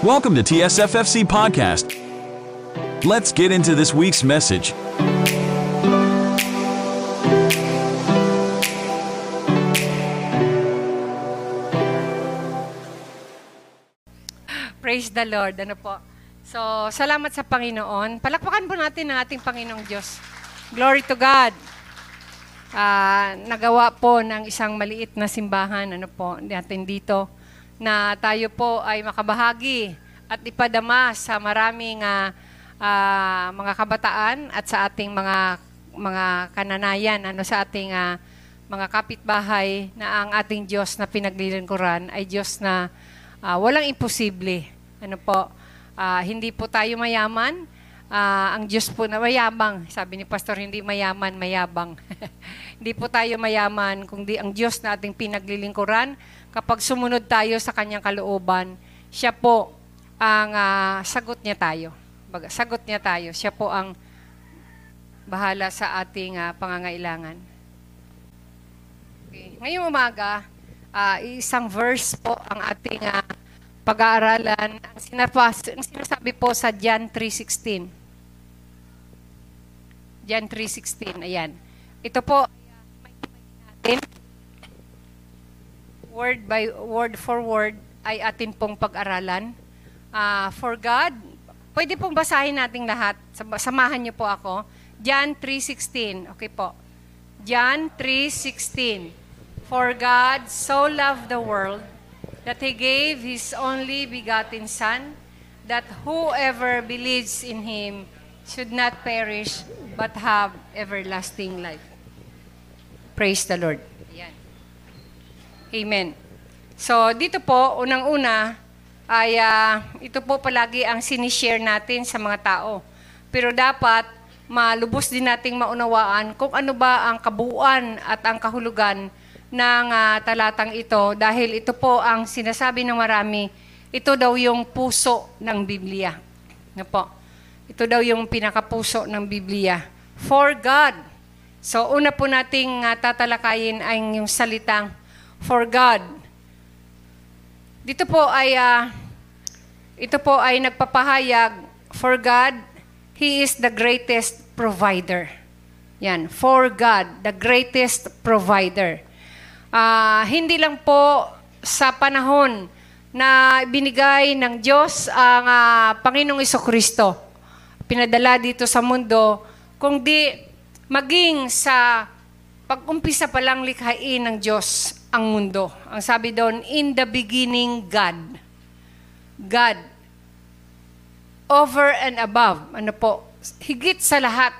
Welcome to TSFFC Podcast. Let's get into this week's message. Praise the Lord. Ano po? So, salamat sa Panginoon. Palakpakan po natin ang ating Panginoong Diyos. Glory to God. Ah, nagawa po ng isang maliit na simbahan, ano po, natin dito, na tayo po ay makabahagi at ipadama sa maraming ah, ah, mga kabataan at sa ating mga mga kananayan, ano sa ating ah, mga kapitbahay na ang ating Diyos na pinaglilingkuran ay Diyos na ah, walang imposible. Ano po, ah, hindi po tayo mayaman, Ah, ang Diyos po na mayabang. Sabi ni Pastor, hindi mayaman, mayabang. hindi po tayo mayaman, kundi ang Diyos na ating pinaglilingkuran. Kapag sumunod tayo sa kanyang kalooban, siya po ang ah, sagot niya tayo. Baga, sagot niya tayo. Siya po ang bahala sa ating ah, pangangailangan. Okay. Ngayong umaga, ah, isang verse po ang ating ah, pag-aaralan. Ang, sinapas, ang sinasabi po sa John 3.16. John 3.16, ayan. Ito po, natin, word by word for word, ay atin pong pag-aralan. Ah, for God, pwede pong basahin nating lahat. Sam- Samahan niyo po ako. John 3.16, okay po. John 3.16, For God so loved the world that He gave His only begotten Son, that whoever believes in Him should not perish, but have everlasting life. Praise the Lord. Amen. So, dito po, unang-una, ay ah, ito po palagi ang sinishare natin sa mga tao. Pero dapat, malubos din nating maunawaan kung ano ba ang kabuuan at ang kahulugan ng ah, talatang ito dahil ito po ang sinasabi ng marami, ito daw yung puso ng Biblia. Ano po? Ito daw yung pinakapuso ng Biblia. For God. So, una po nating ah, tatalakayin ay yung salitang for God. Dito po ay, ah, ito po ay nagpapahayag, for God, He is the greatest provider. Yan, for God, the greatest provider. Ah, hindi lang po sa panahon na binigay ng Diyos ang ah, Panginoong Kristo pinadala dito sa mundo, kundi maging sa pag-umpisa pa lang likhain ng Diyos ang mundo. Ang sabi doon, in the beginning, God. God. Over and above. Ano po? Higit sa lahat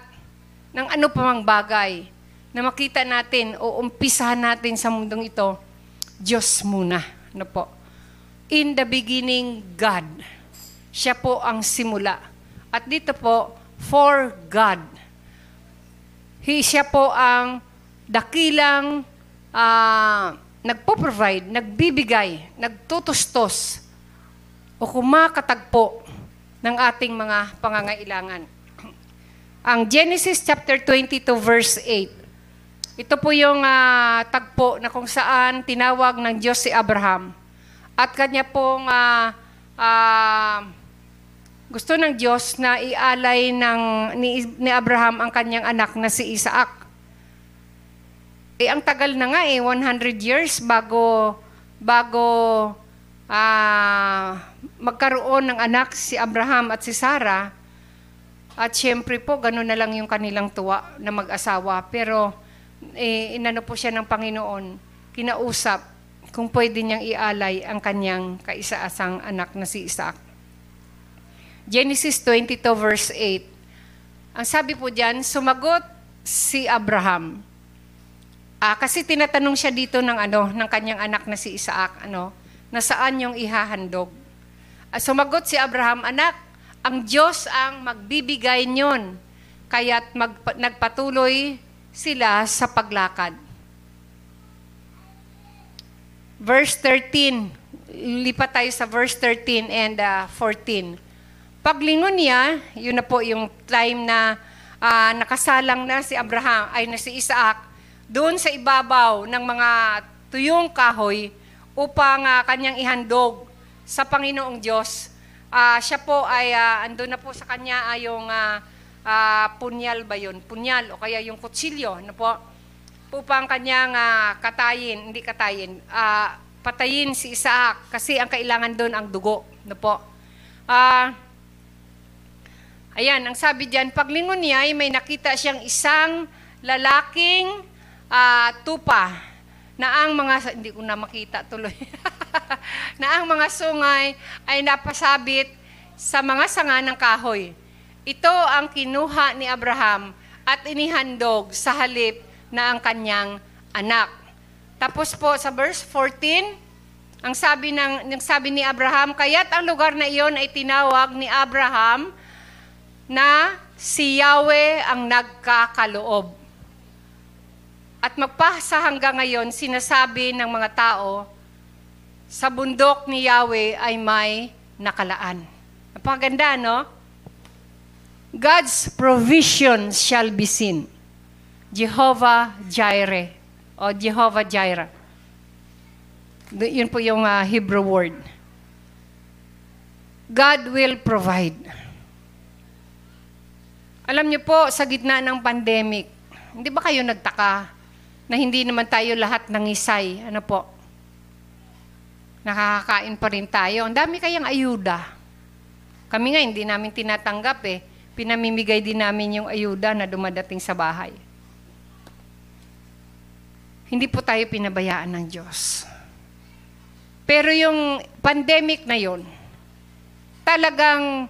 ng ano pa mang bagay na makita natin o umpisahan natin sa mundong ito, Diyos muna. Ano po? In the beginning, God. Siya po ang simula. At dito po, for God. He, siya po ang dakilang uh, nagpo-provide, nagbibigay, nagtutustos o kumakatagpo ng ating mga pangangailangan. Ang Genesis chapter 22 verse 8. Ito po yung uh, tagpo na kung saan tinawag ng Diyos si Abraham. At kanya pong uh, uh, gusto ng Diyos na ialay ng, ni, ni Abraham ang kanyang anak na si Isaac. Eh, ang tagal na nga eh, 100 years bago, bago uh, magkaroon ng anak si Abraham at si Sarah. At syempre po, gano'n na lang yung kanilang tuwa na mag-asawa. Pero eh, inano po siya ng Panginoon, kinausap kung pwede niyang ialay ang kanyang kaisaasang anak na si Isaac. Genesis 22 verse 8. Ang sabi po diyan, sumagot si Abraham. Ah, kasi tinatanong siya dito ng ano, ng kanyang anak na si Isaac, ano, na saan yung ihahandog. Ah, sumagot si Abraham, anak, ang Diyos ang magbibigay niyon. Kaya't mag, nagpatuloy sila sa paglakad. Verse 13, lipat tayo sa verse 13 and uh, 14. Paglingon niya, yun na po yung time na uh, nakasalang na si Abraham, ay na si Isaac, doon sa ibabaw ng mga tuyong kahoy upang uh, kanyang ihandog sa Panginoong Diyos. ah, siya po ay ah, andun na po sa kanya ay yung ah, ah, punyal ba yun? Punyal o kaya yung kutsilyo, ano po? Upang kanyang ah, katayin, hindi katayin, ah, patayin si Isaac kasi ang kailangan doon ang dugo, ano po? Ah, ayan, ang sabi diyan, paglingon niya ay may nakita siyang isang lalaking ah, tupa na ang mga, hindi ko na makita tuloy, na ang mga sungay ay napasabit sa mga sanga ng kahoy. Ito ang kinuha ni Abraham at inihandog sa halip na ang kanyang anak. Tapos po sa verse 14, ang sabi ng ng sabi ni Abraham, kaya't ang lugar na iyon ay tinawag ni Abraham na si Yahweh ang nagkakaloob. At magpasa hanggang ngayon, sinasabi ng mga tao, sa bundok ni Yahweh ay may nakalaan. Napakaganda, no? God's provision shall be seen. Jehovah Jireh o Jehovah Jireh. Yun po yung ah, Hebrew word. God will provide. Alam niyo po, sa gitna ng pandemic, hindi ba kayo nagtaka na hindi naman tayo lahat nangisay? Ano po? Nakakakain pa rin tayo. Ang dami kayang ayuda. Kami nga, hindi namin tinatanggap eh. Pinamimigay din namin yung ayuda na dumadating sa bahay. Hindi po tayo pinabayaan ng Diyos. Pero yung pandemic na yon, talagang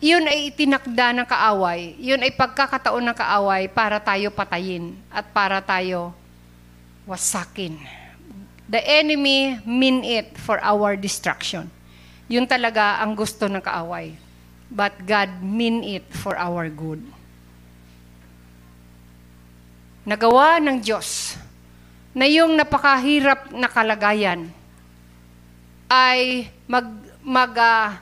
yun ay itinakda ng kaaway. Yun ay pagkakataon ng kaaway para tayo patayin at para tayo wasakin. The enemy mean it for our destruction. Yun talaga ang gusto ng kaaway. But God mean it for our good. Nagawa ng Diyos na yung napakahirap na kalagayan ay mag, mag ah,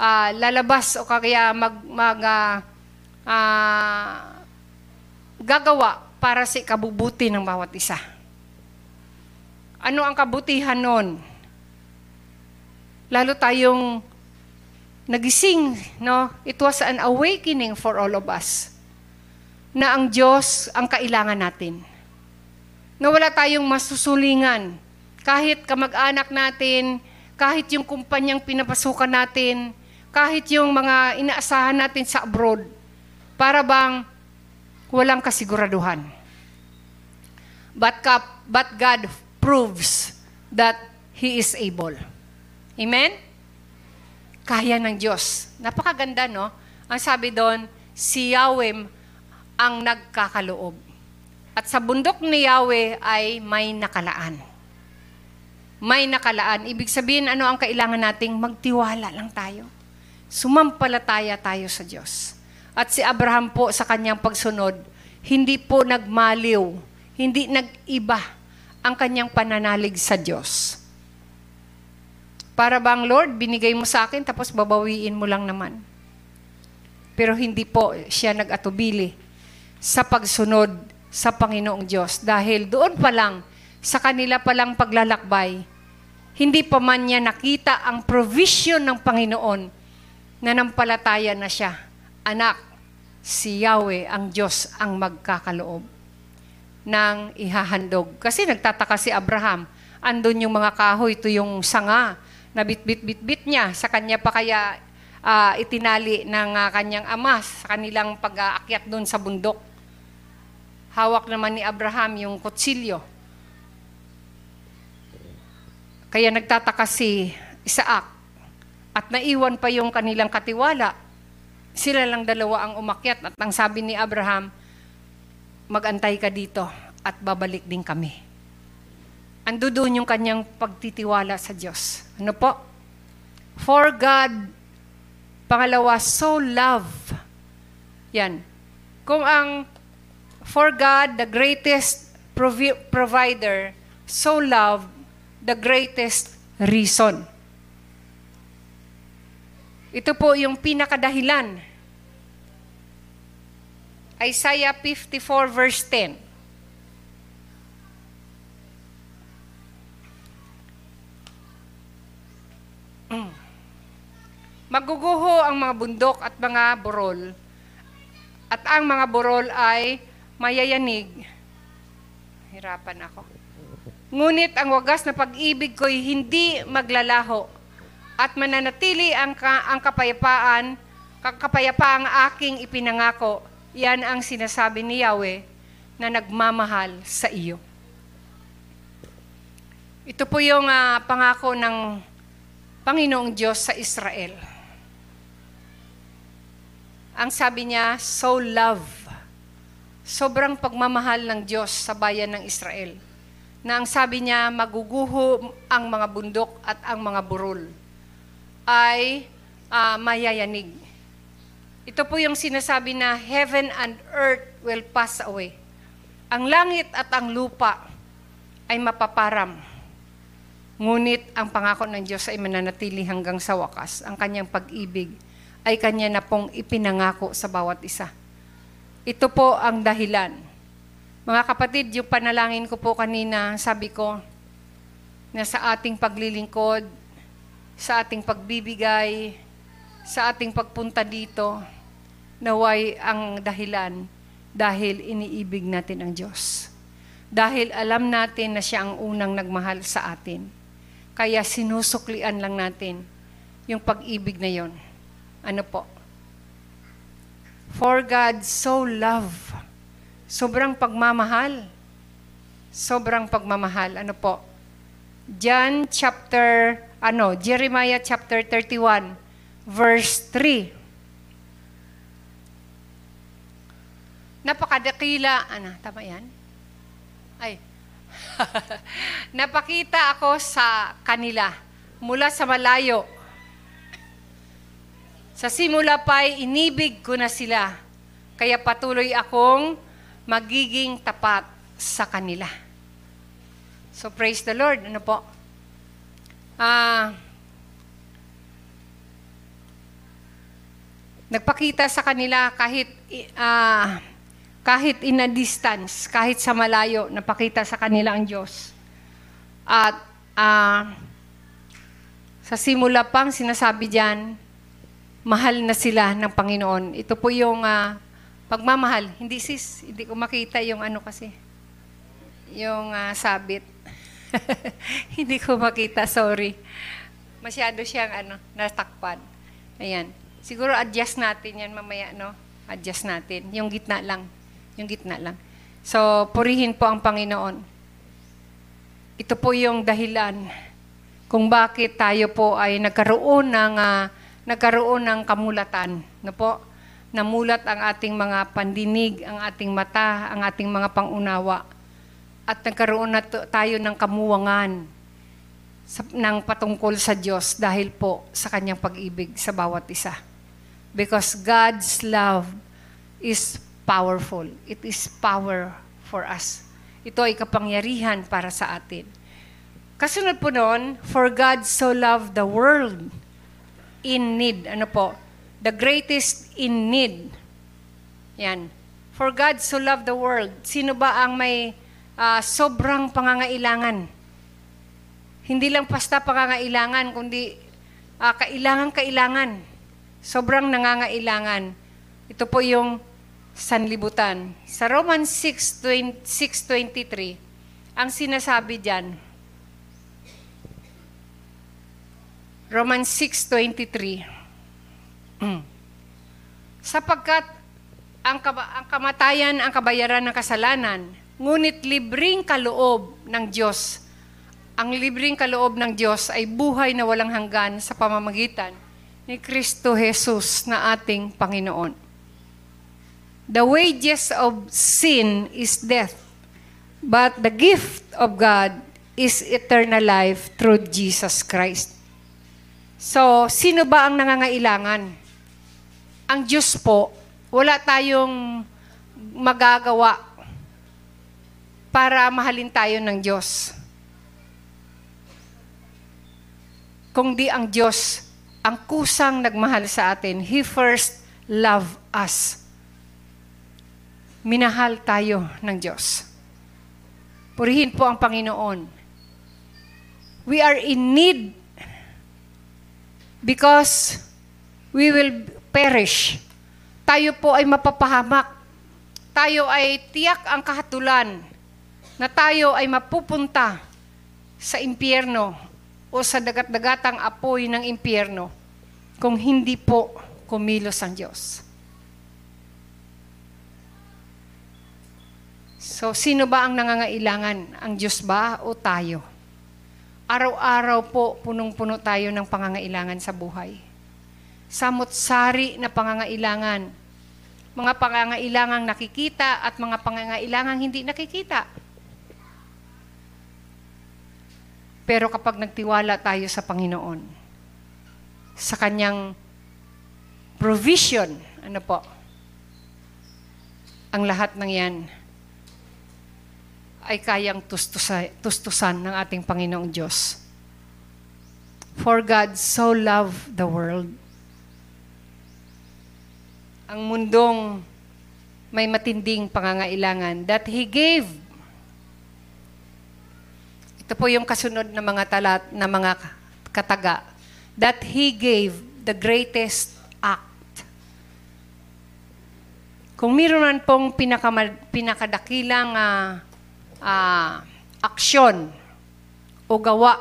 ah, lalabas o kaya mag, mag ah, ah, gagawa para sa ikabubuti ng bawat isa. Ano ang kabutihan nun? Lalo tayong nagising, no? It was an awakening for all of us na ang Diyos ang kailangan natin. Na wala tayong masusulingan. Kahit kamag-anak natin, kahit yung kumpanyang pinapasukan natin, kahit yung mga inaasahan natin sa abroad, para bang walang kasiguraduhan. But, but God proves that He is able. Amen? Kaya ng Diyos. Napakaganda, no? Ang sabi doon, si Yahweh ang nagkakaloob. At sa bundok ni Yahweh ay may nakalaan. May nakalaan. Ibig sabihin, ano ang kailangan nating magtiwala lang tayo. Sumampalataya tayo sa Diyos. At si Abraham po sa kanyang pagsunod, hindi po nagmaliw, hindi nag-iba ang kanyang pananalig sa Diyos. Para bang, Lord, binigay mo sa akin, tapos babawiin mo lang naman. Pero hindi po siya nag-atubili sa pagsunod sa Panginoong Diyos. Dahil doon pa lang, sa kanila palang paglalakbay, hindi pa man niya nakita ang provision ng Panginoon na nampalataya na siya. Anak, si Yahweh, ang Diyos, ang magkakaloob ng ihahandog. Kasi nagtataka si Abraham, andun yung mga kahoy, ito yung sanga, na bit-bit-bit-bit niya. Sa kanya pa kaya ah, itinali ng ah, kanyang ama sa kanilang pag-aakyat doon sa bundok. Hawak naman ni Abraham yung kutsilyo. Kaya nagtataka si Isaac at naiwan pa yung kanilang katiwala. Sila lang dalawa ang umakyat at ang sabi ni Abraham, magantay ka dito at babalik din kami. Ando doon yung kanyang pagtitiwala sa Diyos. Ano po? For God, pangalawa, so love. Yan. Kung ang for God, the greatest provi- provider, so love, the greatest reason. Ito po yung pinakadahilan. Isaiah 54 verse 10. Maguguho ang mga bundok at mga burol. At ang mga burol ay mayayanig. Hirapan ako. Ngunit ang wagas na pag-ibig ko'y hindi maglalaho at mananatili ang, ka, ang kapayapaan, kapayapaang aking ipinangako. Yan ang sinasabi ni Yahweh na nagmamahal sa iyo. Ito po yung uh, pangako ng Panginoong Diyos sa Israel. Ang sabi niya, so love. Sobrang pagmamahal ng Diyos sa bayan ng Israel. Na ang sabi niya, maguguho ang mga bundok at ang mga burol ay uh, mayayanig. Ito po yung sinasabi na heaven and earth will pass away. Ang langit at ang lupa ay mapaparam Ngunit ang pangako ng Diyos ay mananatili hanggang sa wakas. Ang kanyang pag-ibig ay kanya na pong ipinangako sa bawat isa. Ito po ang dahilan. Mga kapatid, yung panalangin ko po kanina, sabi ko, na sa ating paglilingkod, sa ating pagbibigay, sa ating pagpunta dito, naway ang dahilan dahil iniibig natin ang Diyos. Dahil alam natin na siya ang unang nagmahal sa atin kaya sinusuklian lang natin yung pag-ibig na yon. Ano po? For God so love. Sobrang pagmamahal. Sobrang pagmamahal. Ano po? John chapter, ano, Jeremiah chapter 31, verse 3. Napakadakila, ano, tama yan? Ay, Napakita ako sa kanila mula sa malayo. Sa simula pa'y inibig ko na sila, kaya patuloy akong magiging tapat sa kanila. So praise the Lord. Ano po? Ah, nagpakita sa kanila kahit uh, kahit in a distance, kahit sa malayo, napakita sa kanila ang Diyos. At uh, sa simula pang sinasabi diyan, mahal na sila ng Panginoon. Ito po yung uh, pagmamahal. Hindi sis, hindi ko makita yung ano kasi. Yung uh, sabit. hindi ko makita, sorry. Masyado siyang ano, natakpan. Ayan. Siguro adjust natin yan mamaya, no? Adjust natin. Yung gitna lang. Yung gitna lang. So, purihin po ang Panginoon. Ito po yung dahilan kung bakit tayo po ay nagkaroon ng uh, nagkaroon ng kamulatan, no po? Namulat ang ating mga pandinig, ang ating mata, ang ating mga pangunawa. At nagkaroon na tayo ng kamuwangan sa, ng patungkol sa Diyos dahil po sa kanyang pag-ibig sa bawat isa. Because God's love is powerful. It is power for us. Ito ay kapangyarihan para sa atin. Kasunod po noon, for God so loved the world in need. Ano po? The greatest in need. Yan. For God so loved the world. Sino ba ang may uh, sobrang pangangailangan? Hindi lang basta pangangailangan, kundi uh, kailangan-kailangan. Sobrang nangangailangan. Ito po yung sanlibutan. Sa Romans 6.23, ang sinasabi dyan, Romans 6.23, mm. sapagkat ang, ang kamatayan ang kabayaran ng kasalanan, ngunit libreng kaloob ng Diyos. Ang libreng kaloob ng Diyos ay buhay na walang hanggan sa pamamagitan ni Kristo Jesus na ating Panginoon. The wages of sin is death, but the gift of God is eternal life through Jesus Christ. So, sino ba ang nangangailangan? Ang Diyos po, wala tayong magagawa para mahalin tayo ng Diyos. Kung di ang Diyos, ang kusang nagmahal sa atin, He first loved us minahal tayo ng Diyos. Purihin po ang Panginoon. We are in need because we will perish. Tayo po ay mapapahamak. Tayo ay tiyak ang kahatulan na tayo ay mapupunta sa impyerno o sa dagat-dagatang apoy ng impyerno kung hindi po kumilos ang Diyos. So, sino ba ang nangangailangan? Ang Diyos ba o tayo? Araw-araw po, punong-puno tayo ng pangangailangan sa buhay. Samot-sari na pangangailangan. Mga pangangailangang nakikita at mga pangangailangang hindi nakikita. Pero kapag nagtiwala tayo sa Panginoon, sa Kanyang provision, ano po, ang lahat ng yan ay kayang tustusan, tustusan ng ating Panginoong Diyos. For God so loved the world. Ang mundong may matinding pangangailangan that He gave. Ito po yung kasunod na mga talat, na mga kataga. That He gave the greatest act. Kung meron man pong pinaka, pinakadakilang uh, uh, aksyon o gawa,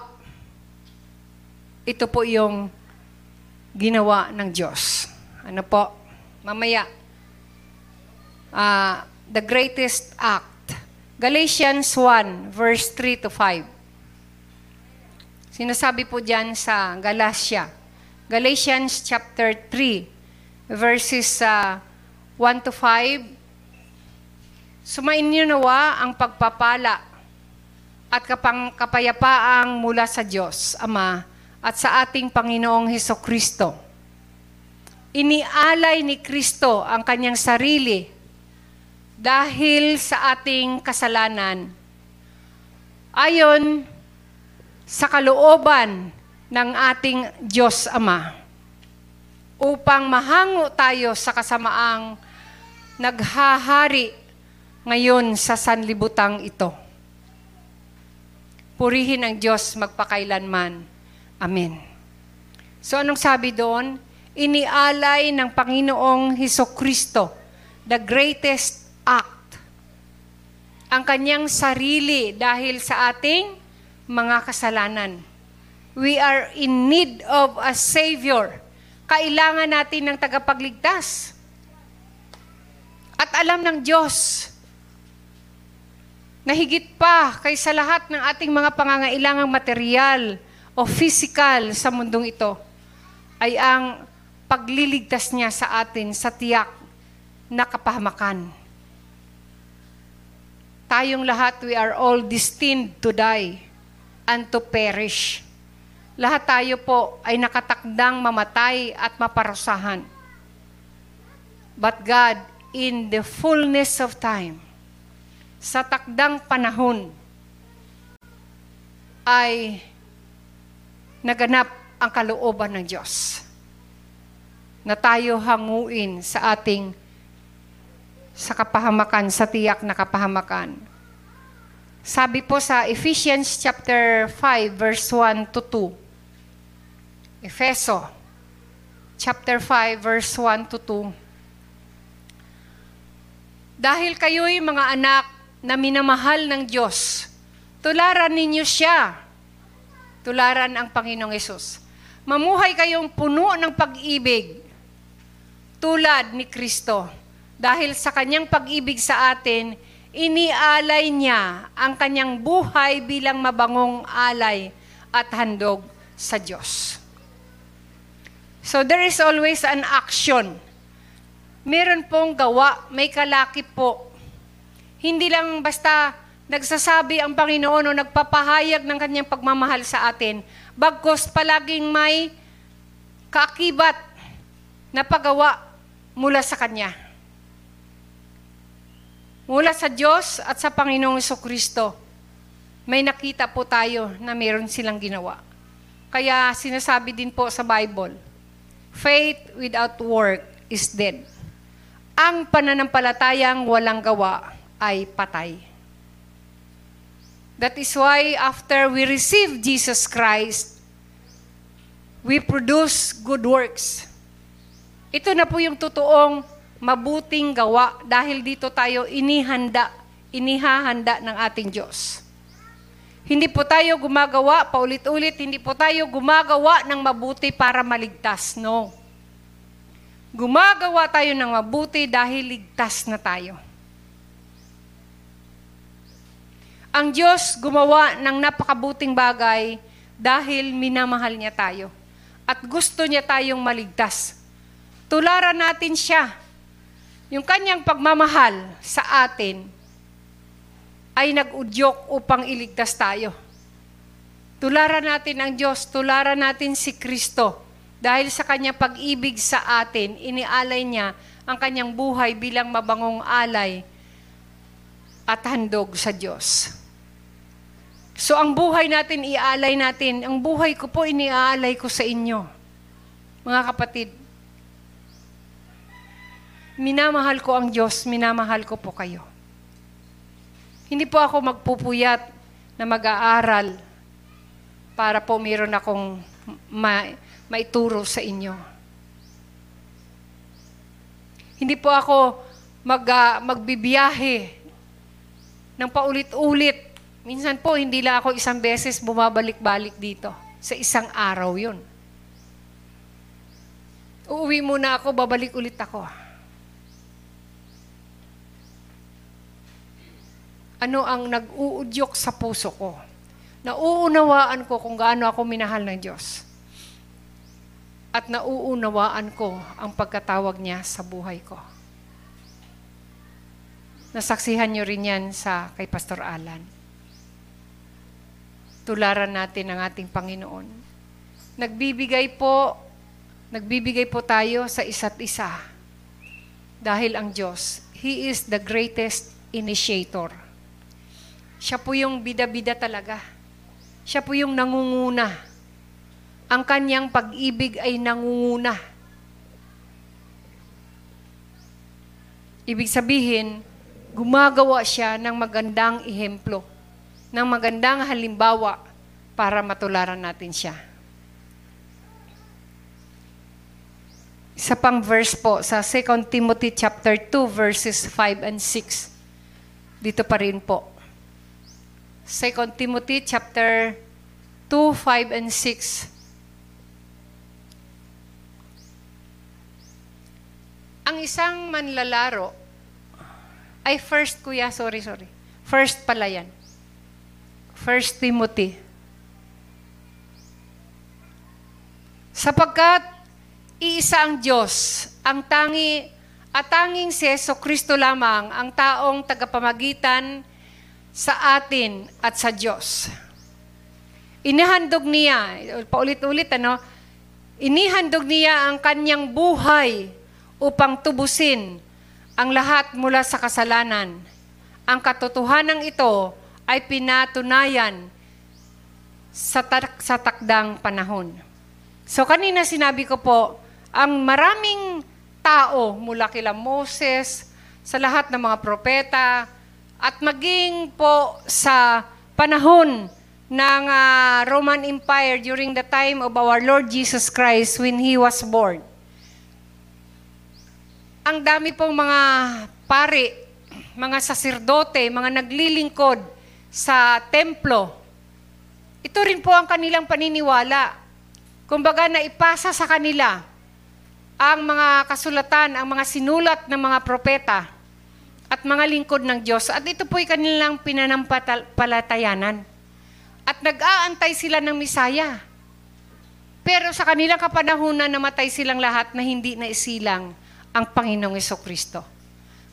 ito po yung ginawa ng Diyos. Ano po? Mamaya. Uh, the greatest act. Galatians 1, verse 3 to 5. Sinasabi po dyan sa Galatia. Galatians chapter 3, verses uh, 1 to 5 Sumain niyo nawa ang pagpapala at kapang kapayapaang mula sa Diyos, Ama, at sa ating Panginoong Heso Kristo. Inialay ni Kristo ang kanyang sarili dahil sa ating kasalanan. Ayon sa kalooban ng ating Diyos Ama upang mahango tayo sa kasamaang naghahari ngayon sa sanlibutang ito. Purihin ang Diyos magpakailanman. Amen. So anong sabi doon? Inialay ng Panginoong Heso Kristo, the greatest act, ang kanyang sarili dahil sa ating mga kasalanan. We are in need of a Savior. Kailangan natin ng tagapagligtas. At alam ng Diyos na higit pa kaysa lahat ng ating mga pangangailangang material o physical sa mundong ito ay ang pagliligtas niya sa atin sa tiyak na kapahamakan. Tayong lahat, we are all destined to die and to perish. Lahat tayo po ay nakatakdang mamatay at maparusahan. But God, in the fullness of time, sa takdang panahon ay naganap ang kalooban ng Diyos na tayo hanguin sa ating sa kapahamakan, sa tiyak na kapahamakan. Sabi po sa Ephesians chapter 5 verse 1 to 2. Efeso chapter 5 verse 1 to 2. Dahil kayo'y mga anak na minamahal ng Diyos. Tularan ninyo siya. Tularan ang Panginoong Yesus. Mamuhay kayong puno ng pag-ibig tulad ni Kristo. Dahil sa kanyang pag-ibig sa atin, inialay niya ang kanyang buhay bilang mabangong alay at handog sa Diyos. So there is always an action. Meron pong gawa, may kalakip po hindi lang basta nagsasabi ang Panginoon o nagpapahayag ng kanyang pagmamahal sa atin, bagkos palaging may kaakibat na paggawa mula sa Kanya. Mula sa Diyos at sa Panginoong Kristo, may nakita po tayo na meron silang ginawa. Kaya sinasabi din po sa Bible, faith without work is dead. Ang pananampalatayang walang gawa ay patay. That is why after we receive Jesus Christ, we produce good works. Ito na po yung totoong mabuting gawa dahil dito tayo inihanda, inihahanda ng ating Diyos. Hindi po tayo gumagawa, paulit-ulit, hindi po tayo gumagawa ng mabuti para maligtas. No. Gumagawa tayo ng mabuti dahil ligtas na tayo. Ang Diyos gumawa ng napakabuting bagay dahil minamahal niya tayo. At gusto niya tayong maligtas. Tularan natin siya. Yung kanyang pagmamahal sa atin ay nag-udyok upang iligtas tayo. Tularan natin ang Diyos, tularan natin si Kristo. Dahil sa kanyang pag-ibig sa atin, inialay niya ang kanyang buhay bilang mabangong alay at handog sa Diyos. So ang buhay natin, ialay natin. Ang buhay ko po, iniaalay ko sa inyo. Mga kapatid, minamahal ko ang Diyos, minamahal ko po kayo. Hindi po ako magpupuyat na mag-aaral para po meron akong ma- maituro sa inyo. Hindi po ako mag, uh, magbibiyahe ng paulit-ulit. Minsan po, hindi lang ako isang beses bumabalik-balik dito. Sa isang araw yun. Uuwi muna ako, babalik ulit ako. Ano ang nag-uudyok sa puso ko. Nauunawaan ko kung gaano ako minahal ng Diyos. At nauunawaan ko ang pagkatawag niya sa buhay ko. Nasaksihan niyo rin yan sa kay Pastor Alan. Tularan natin ang ating Panginoon. Nagbibigay po, nagbibigay po tayo sa isa't isa. Dahil ang Diyos, He is the greatest initiator siya po yung bida-bida talaga. Siya po yung nangunguna. Ang kanyang pag-ibig ay nangunguna. Ibig sabihin, gumagawa siya ng magandang ihemplo, ng magandang halimbawa para matularan natin siya. Isa pang verse po sa 2 Timothy chapter 2 verses 5 and 6. Dito pa rin po. 2 Timothy chapter 2, 5, and 6. Ang isang manlalaro ay first, kuya, sorry, sorry. First pala yan. First Timothy. Sapagkat iisa ang Diyos, ang tangi at tanging si Yeso Kristo lamang ang taong tagapamagitan sa atin at sa Diyos. Inihandog niya, paulit-ulit ano, inihandog niya ang kanyang buhay upang tubusin ang lahat mula sa kasalanan. Ang katotohanan ito ay pinatunayan sa, tak- sa takdang panahon. So kanina sinabi ko po, ang maraming tao mula kila Moses, sa lahat ng mga propeta, at maging po sa panahon ng uh, Roman Empire during the time of our Lord Jesus Christ when He was born. Ang dami pong mga pari, mga saserdote, mga naglilingkod sa templo. Ito rin po ang kanilang paniniwala. Kumbaga naipasa sa kanila ang mga kasulatan, ang mga sinulat ng mga propeta at mga lingkod ng Diyos. At ito po'y kanilang pinanampalatayanan. At nag-aantay sila ng Misaya. Pero sa kanilang kapanahunan, namatay silang lahat na hindi na isilang ang Panginoong Kristo.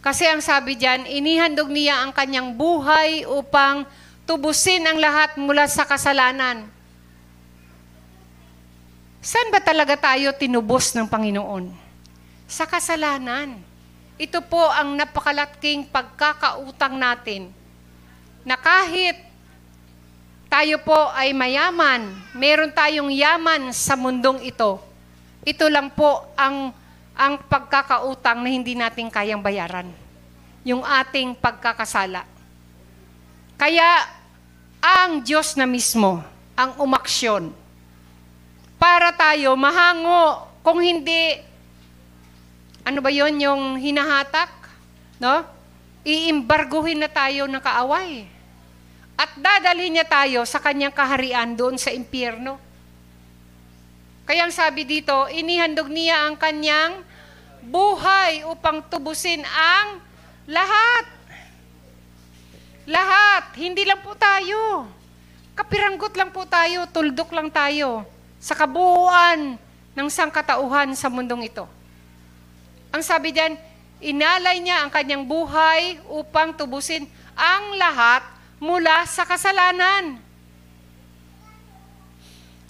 Kasi ang sabi diyan, inihandog niya ang kanyang buhay upang tubusin ang lahat mula sa kasalanan. Saan ba talaga tayo tinubos ng Panginoon? Sa kasalanan. Ito po ang napakalaking pagkakautang natin na kahit tayo po ay mayaman, meron tayong yaman sa mundong ito, ito lang po ang, ang pagkakautang na hindi natin kayang bayaran. Yung ating pagkakasala. Kaya, ang Diyos na mismo ang umaksyon para tayo mahango kung hindi ano ba yon yung hinahatak? No? Iimbarguhin na tayo ng kaaway. At dadalhin niya tayo sa kanyang kaharian doon sa impyerno. Kaya ang sabi dito, inihandog niya ang kanyang buhay upang tubusin ang lahat. Lahat. Hindi lang po tayo. Kapiranggot lang po tayo, tuldok lang tayo sa kabuuan ng sangkatauhan sa mundong ito. Ang sabi diyan, inalay niya ang kanyang buhay upang tubusin ang lahat mula sa kasalanan.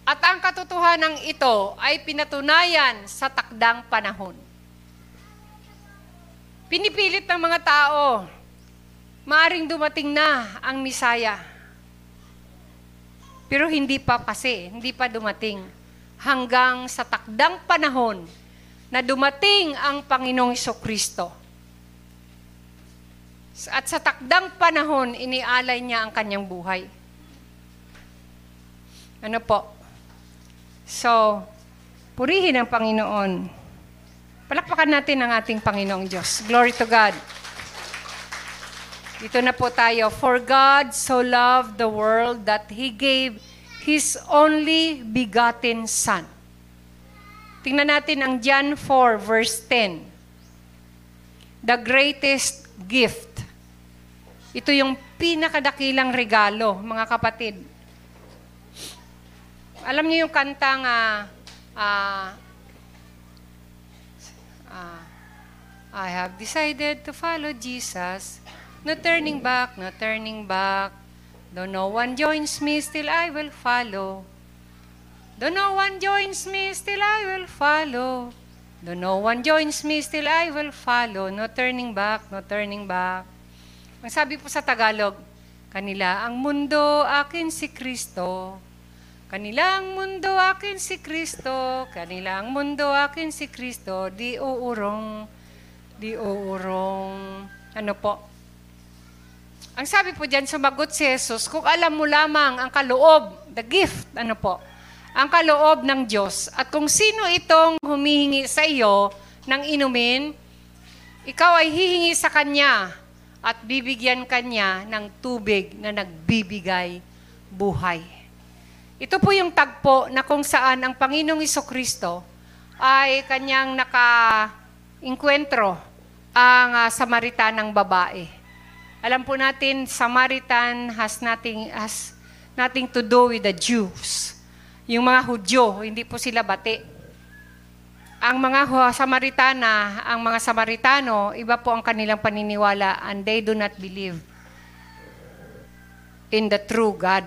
At ang katotohanan ito ay pinatunayan sa takdang panahon. Pinipilit ng mga tao, maaring dumating na ang Misaya. Pero hindi pa kasi, hindi pa dumating. Hanggang sa takdang panahon na dumating ang Panginoong Kristo. At sa takdang panahon, inialay niya ang kanyang buhay. Ano po? So, purihin ang Panginoon. Palakpakan natin ang ating Panginoong Diyos. Glory to God. Dito na po tayo. For God so loved the world that He gave His only begotten Son. Tingnan natin ang John 4 verse 10. The greatest gift. Ito yung pinakadakilang regalo, mga kapatid. Alam niyo yung kantang uh, uh, uh, I have decided to follow Jesus No turning back, no turning back. Though no one joins me, still I will follow. Though no one joins me, still I will follow. Though no one joins me, still I will follow. No turning back, no turning back. Ang sabi po sa Tagalog, kanila ang mundo, akin si Kristo. Kanila ang mundo, akin si Kristo. Kanila ang mundo, akin si Kristo. Di uurong, di uurong. Ano po? Ang sabi po dyan, sumagot si Jesus, kung alam mo lamang ang kaloob, the gift, ano po, ang kaloob ng Diyos, at kung sino itong humihingi sa iyo ng inumin, ikaw ay hihingi sa Kanya at bibigyan Kanya ng tubig na nagbibigay buhay. Ito po yung tagpo na kung saan ang Panginoong Kristo ay kanyang naka-inkwentro ang uh, Samaritanang babae. Alam po natin, Samaritan has nothing, has nothing to do with the Jews. Yung mga Hudyo, hindi po sila bati. Ang mga Samaritana, ang mga Samaritano, iba po ang kanilang paniniwala and they do not believe in the true God.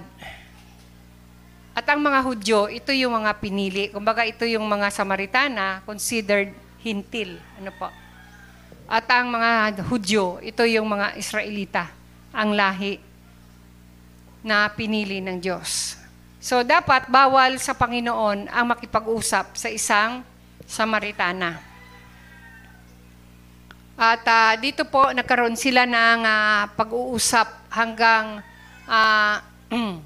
At ang mga Hudyo, ito yung mga pinili. Kumbaga, ito yung mga Samaritana considered hintil. Ano po? At ang mga Hudyo, ito yung mga Israelita, ang lahi na pinili ng Diyos. So dapat bawal sa Panginoon ang makipag-usap sa isang Samaritana. At uh, dito po nagkaroon sila ng uh, pag-uusap hanggang uh,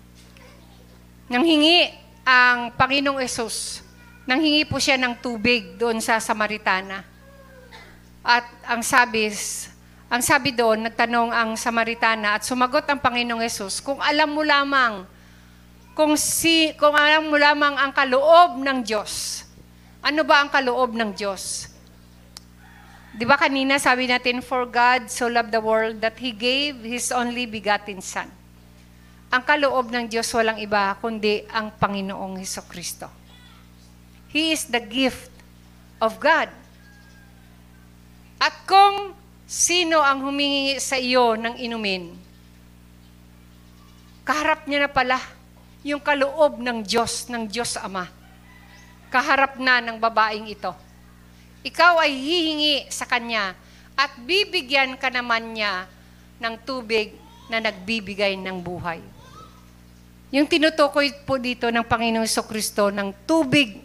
nanghingi ang Panginoong Yesus. Nanghingi po siya ng tubig doon sa Samaritana. At ang sabi, ang sabi doon, nagtanong ang Samaritana at sumagot ang Panginoong Yesus, kung alam mo lamang, kung, si, kung alam mo lamang ang kaloob ng Diyos, ano ba ang kaloob ng Diyos? Di ba kanina sabi natin, For God so loved the world that He gave His only begotten Son. Ang kaloob ng Diyos walang iba kundi ang Panginoong Heso Kristo. He is the gift of God. At kung sino ang humingi sa iyo ng inumin, kaharap niya na pala yung kaloob ng Diyos, ng Diyos Ama. Kaharap na ng babaeng ito. Ikaw ay hihingi sa Kanya at bibigyan ka naman niya ng tubig na nagbibigay ng buhay. Yung tinutukoy po dito ng Panginoong Kristo ng tubig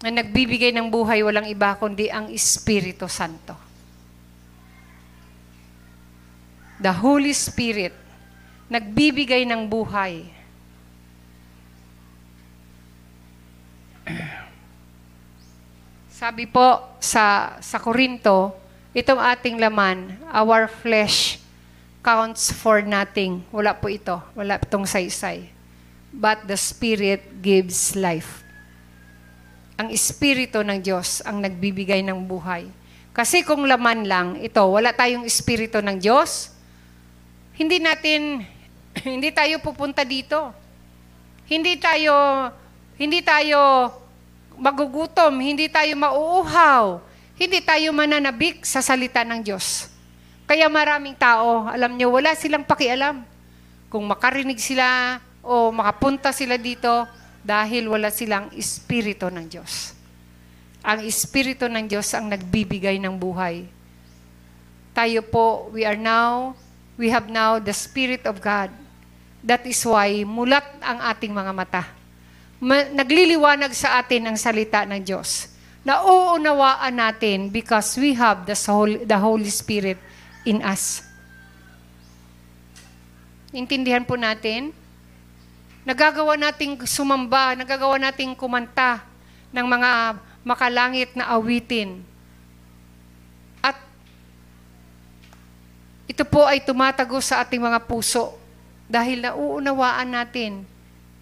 na nagbibigay ng buhay walang iba kundi ang Espiritu Santo. The Holy Spirit, nagbibigay ng buhay. Sabi po sa, sa Korinto, itong ating laman, our flesh counts for nothing. Wala po ito. Wala itong saysay. But the Spirit gives life. Ang Espiritu ng Diyos ang nagbibigay ng buhay. Kasi kung laman lang, ito, wala tayong Espiritu ng Diyos, hindi natin, hindi tayo pupunta dito. Hindi tayo, hindi tayo magugutom, hindi tayo mauuhaw, hindi tayo mananabik sa salita ng Diyos. Kaya maraming tao, alam nyo, wala silang pakialam. Kung makarinig sila o makapunta sila dito dahil wala silang espiritu ng Diyos. Ang espiritu ng Diyos ang nagbibigay ng buhay. Tayo po, we are now, we have now the Spirit of God. That is why mulat ang ating mga mata ma- nagliliwanag sa atin ang salita ng Diyos. Nauunawaan natin because we have the, soul, the Holy Spirit in us. Intindihan po natin? Nagagawa nating sumamba, nagagawa nating kumanta ng mga makalangit na awitin. At ito po ay tumatago sa ating mga puso dahil nauunawaan natin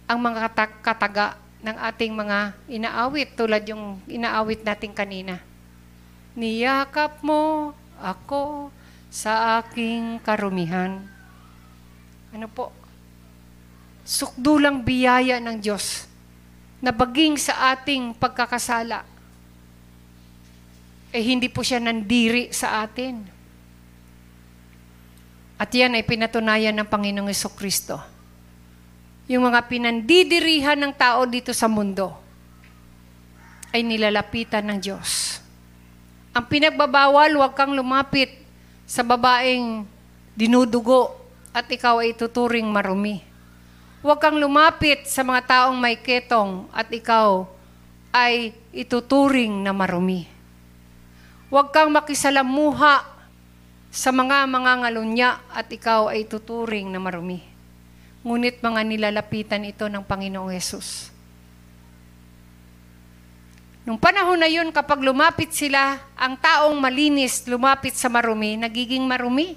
ang mga kataga ng ating mga inaawit tulad yung inaawit natin kanina. Niyakap mo ako sa aking karumihan. Ano po? Sukdulang biyaya ng Diyos na baging sa ating pagkakasala. Eh hindi po siya nandiri sa atin. At yan ay pinatunayan ng Panginoong Kristo yung mga pinandidirihan ng tao dito sa mundo ay nilalapitan ng Diyos. Ang pinagbabawal, huwag kang lumapit sa babaeng dinudugo at ikaw ay tuturing marumi. Huwag kang lumapit sa mga taong may ketong at ikaw ay ituturing na marumi. Huwag kang makisalamuha sa mga mga ngalunya at ikaw ay tuturing na marumi ngunit mga nilalapitan ito ng Panginoong Yesus. Nung panahon na yun, kapag lumapit sila, ang taong malinis lumapit sa marumi, nagiging marumi.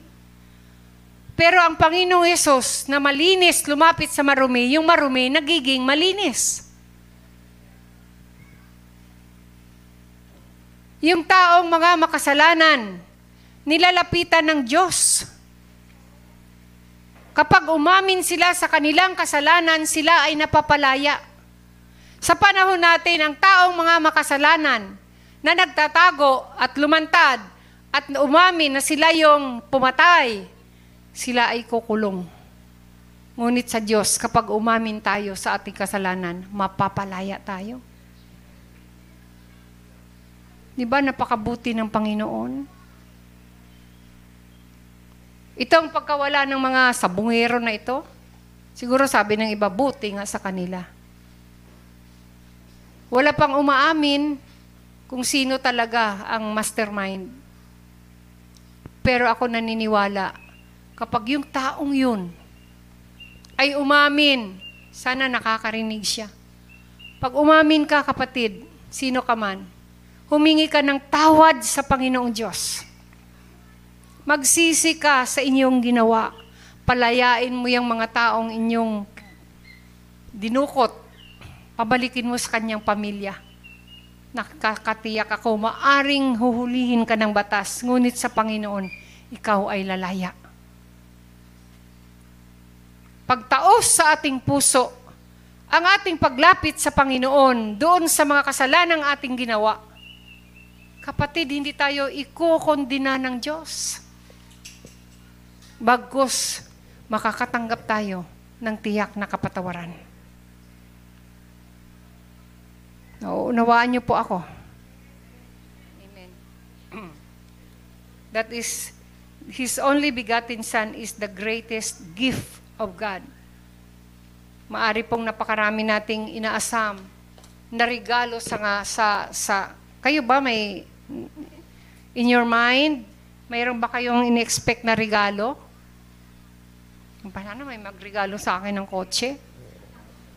Pero ang Panginoong Yesus na malinis lumapit sa marumi, yung marumi nagiging malinis. Yung taong mga makasalanan, nilalapitan ng Diyos. Kapag umamin sila sa kanilang kasalanan, sila ay napapalaya. Sa panahon natin, ang taong mga makasalanan na nagtatago at lumantad at umamin na sila yung pumatay, sila ay kukulong. Ngunit sa Diyos, kapag umamin tayo sa ating kasalanan, mapapalaya tayo. Di ba napakabuti ng Panginoon? Itong pagkawala ng mga sabungero na ito, siguro sabi ng iba, buti nga sa kanila. Wala pang umaamin kung sino talaga ang mastermind. Pero ako naniniwala, kapag yung taong yun ay umamin, sana nakakarinig siya. Pag umamin ka, kapatid, sino ka man, humingi ka ng tawad sa Panginoong Diyos Magsisi ka sa inyong ginawa. Palayain mo yung mga taong inyong dinukot. Pabalikin mo sa kanyang pamilya. Nakakatiyak ako, maaring huhulihin ka ng batas, ngunit sa Panginoon, ikaw ay lalaya. Pagtaos sa ating puso, ang ating paglapit sa Panginoon doon sa mga kasalanang ating ginawa, kapatid, hindi tayo ikukondina ng Diyos. Bagkus, makakatanggap tayo ng tiyak na kapatawaran. Nauunawaan niyo po ako. Amen. That is, His only begotten Son is the greatest gift of God. Maari pong napakarami nating inaasam na regalo sa, nga, sa, sa, kayo ba may, in your mind, mayroon ba kayong in-expect na regalo? Paano may magregalo sa akin ng kotse?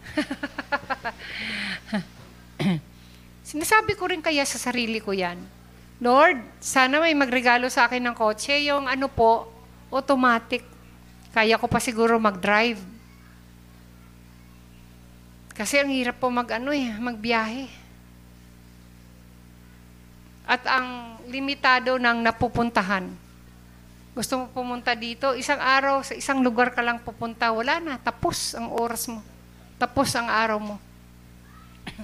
Sinasabi ko rin kaya sa sarili ko yan. Lord, sana may magregalo sa akin ng kotse, yung ano po, automatic. Kaya ko pa siguro mag-drive. Kasi ang hirap po mag ano eh, magbiyahe. At ang limitado ng napupuntahan. Gusto mo pumunta dito, isang araw, sa isang lugar ka lang pupunta, wala na, tapos ang oras mo. Tapos ang araw mo.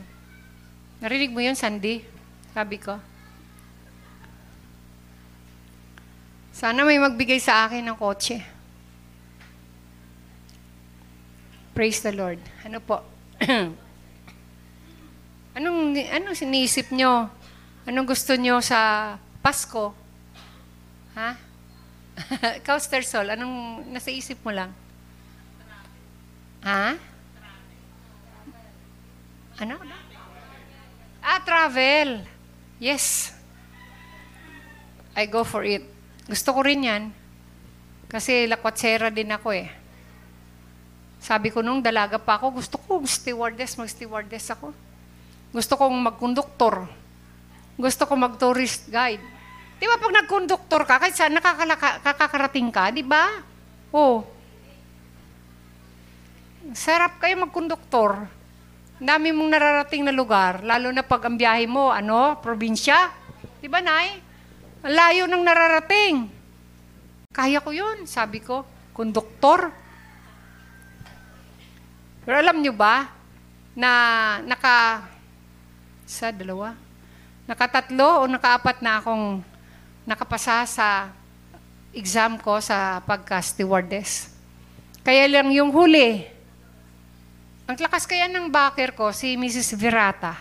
Narinig mo yun, Sandy? Sabi ko. Sana may magbigay sa akin ng kotse. Praise the Lord. Ano po? anong, anong sinisip nyo? Anong gusto nyo sa Pasko? Ha? Ikaw, Star Sol, anong nasa isip mo lang? Ha? Ano? Ah, travel. Yes. I go for it. Gusto ko rin yan. Kasi lakwatsera din ako eh. Sabi ko nung dalaga pa ako, gusto ko stewardess, mag-stewardess ako. Gusto kong mag-conductor. Gusto ko mag-tourist guide. Di ba pag nag-conductor ka, saan nakakarating ka, di ba? Oh. Sarap kayo mag-conductor. Dami mong nararating na lugar, lalo na pag ang biyahe mo, ano, probinsya. Di ba, Nay? Layo ng nararating. Kaya ko yun, sabi ko. Konduktor. Pero alam nyo ba, na naka, sa dalawa, nakatatlo o nakaapat na akong nakapasa sa exam ko sa pagka-stewardess. Kaya lang yung huli, ang lakas kaya ng backer ko, si Mrs. Virata.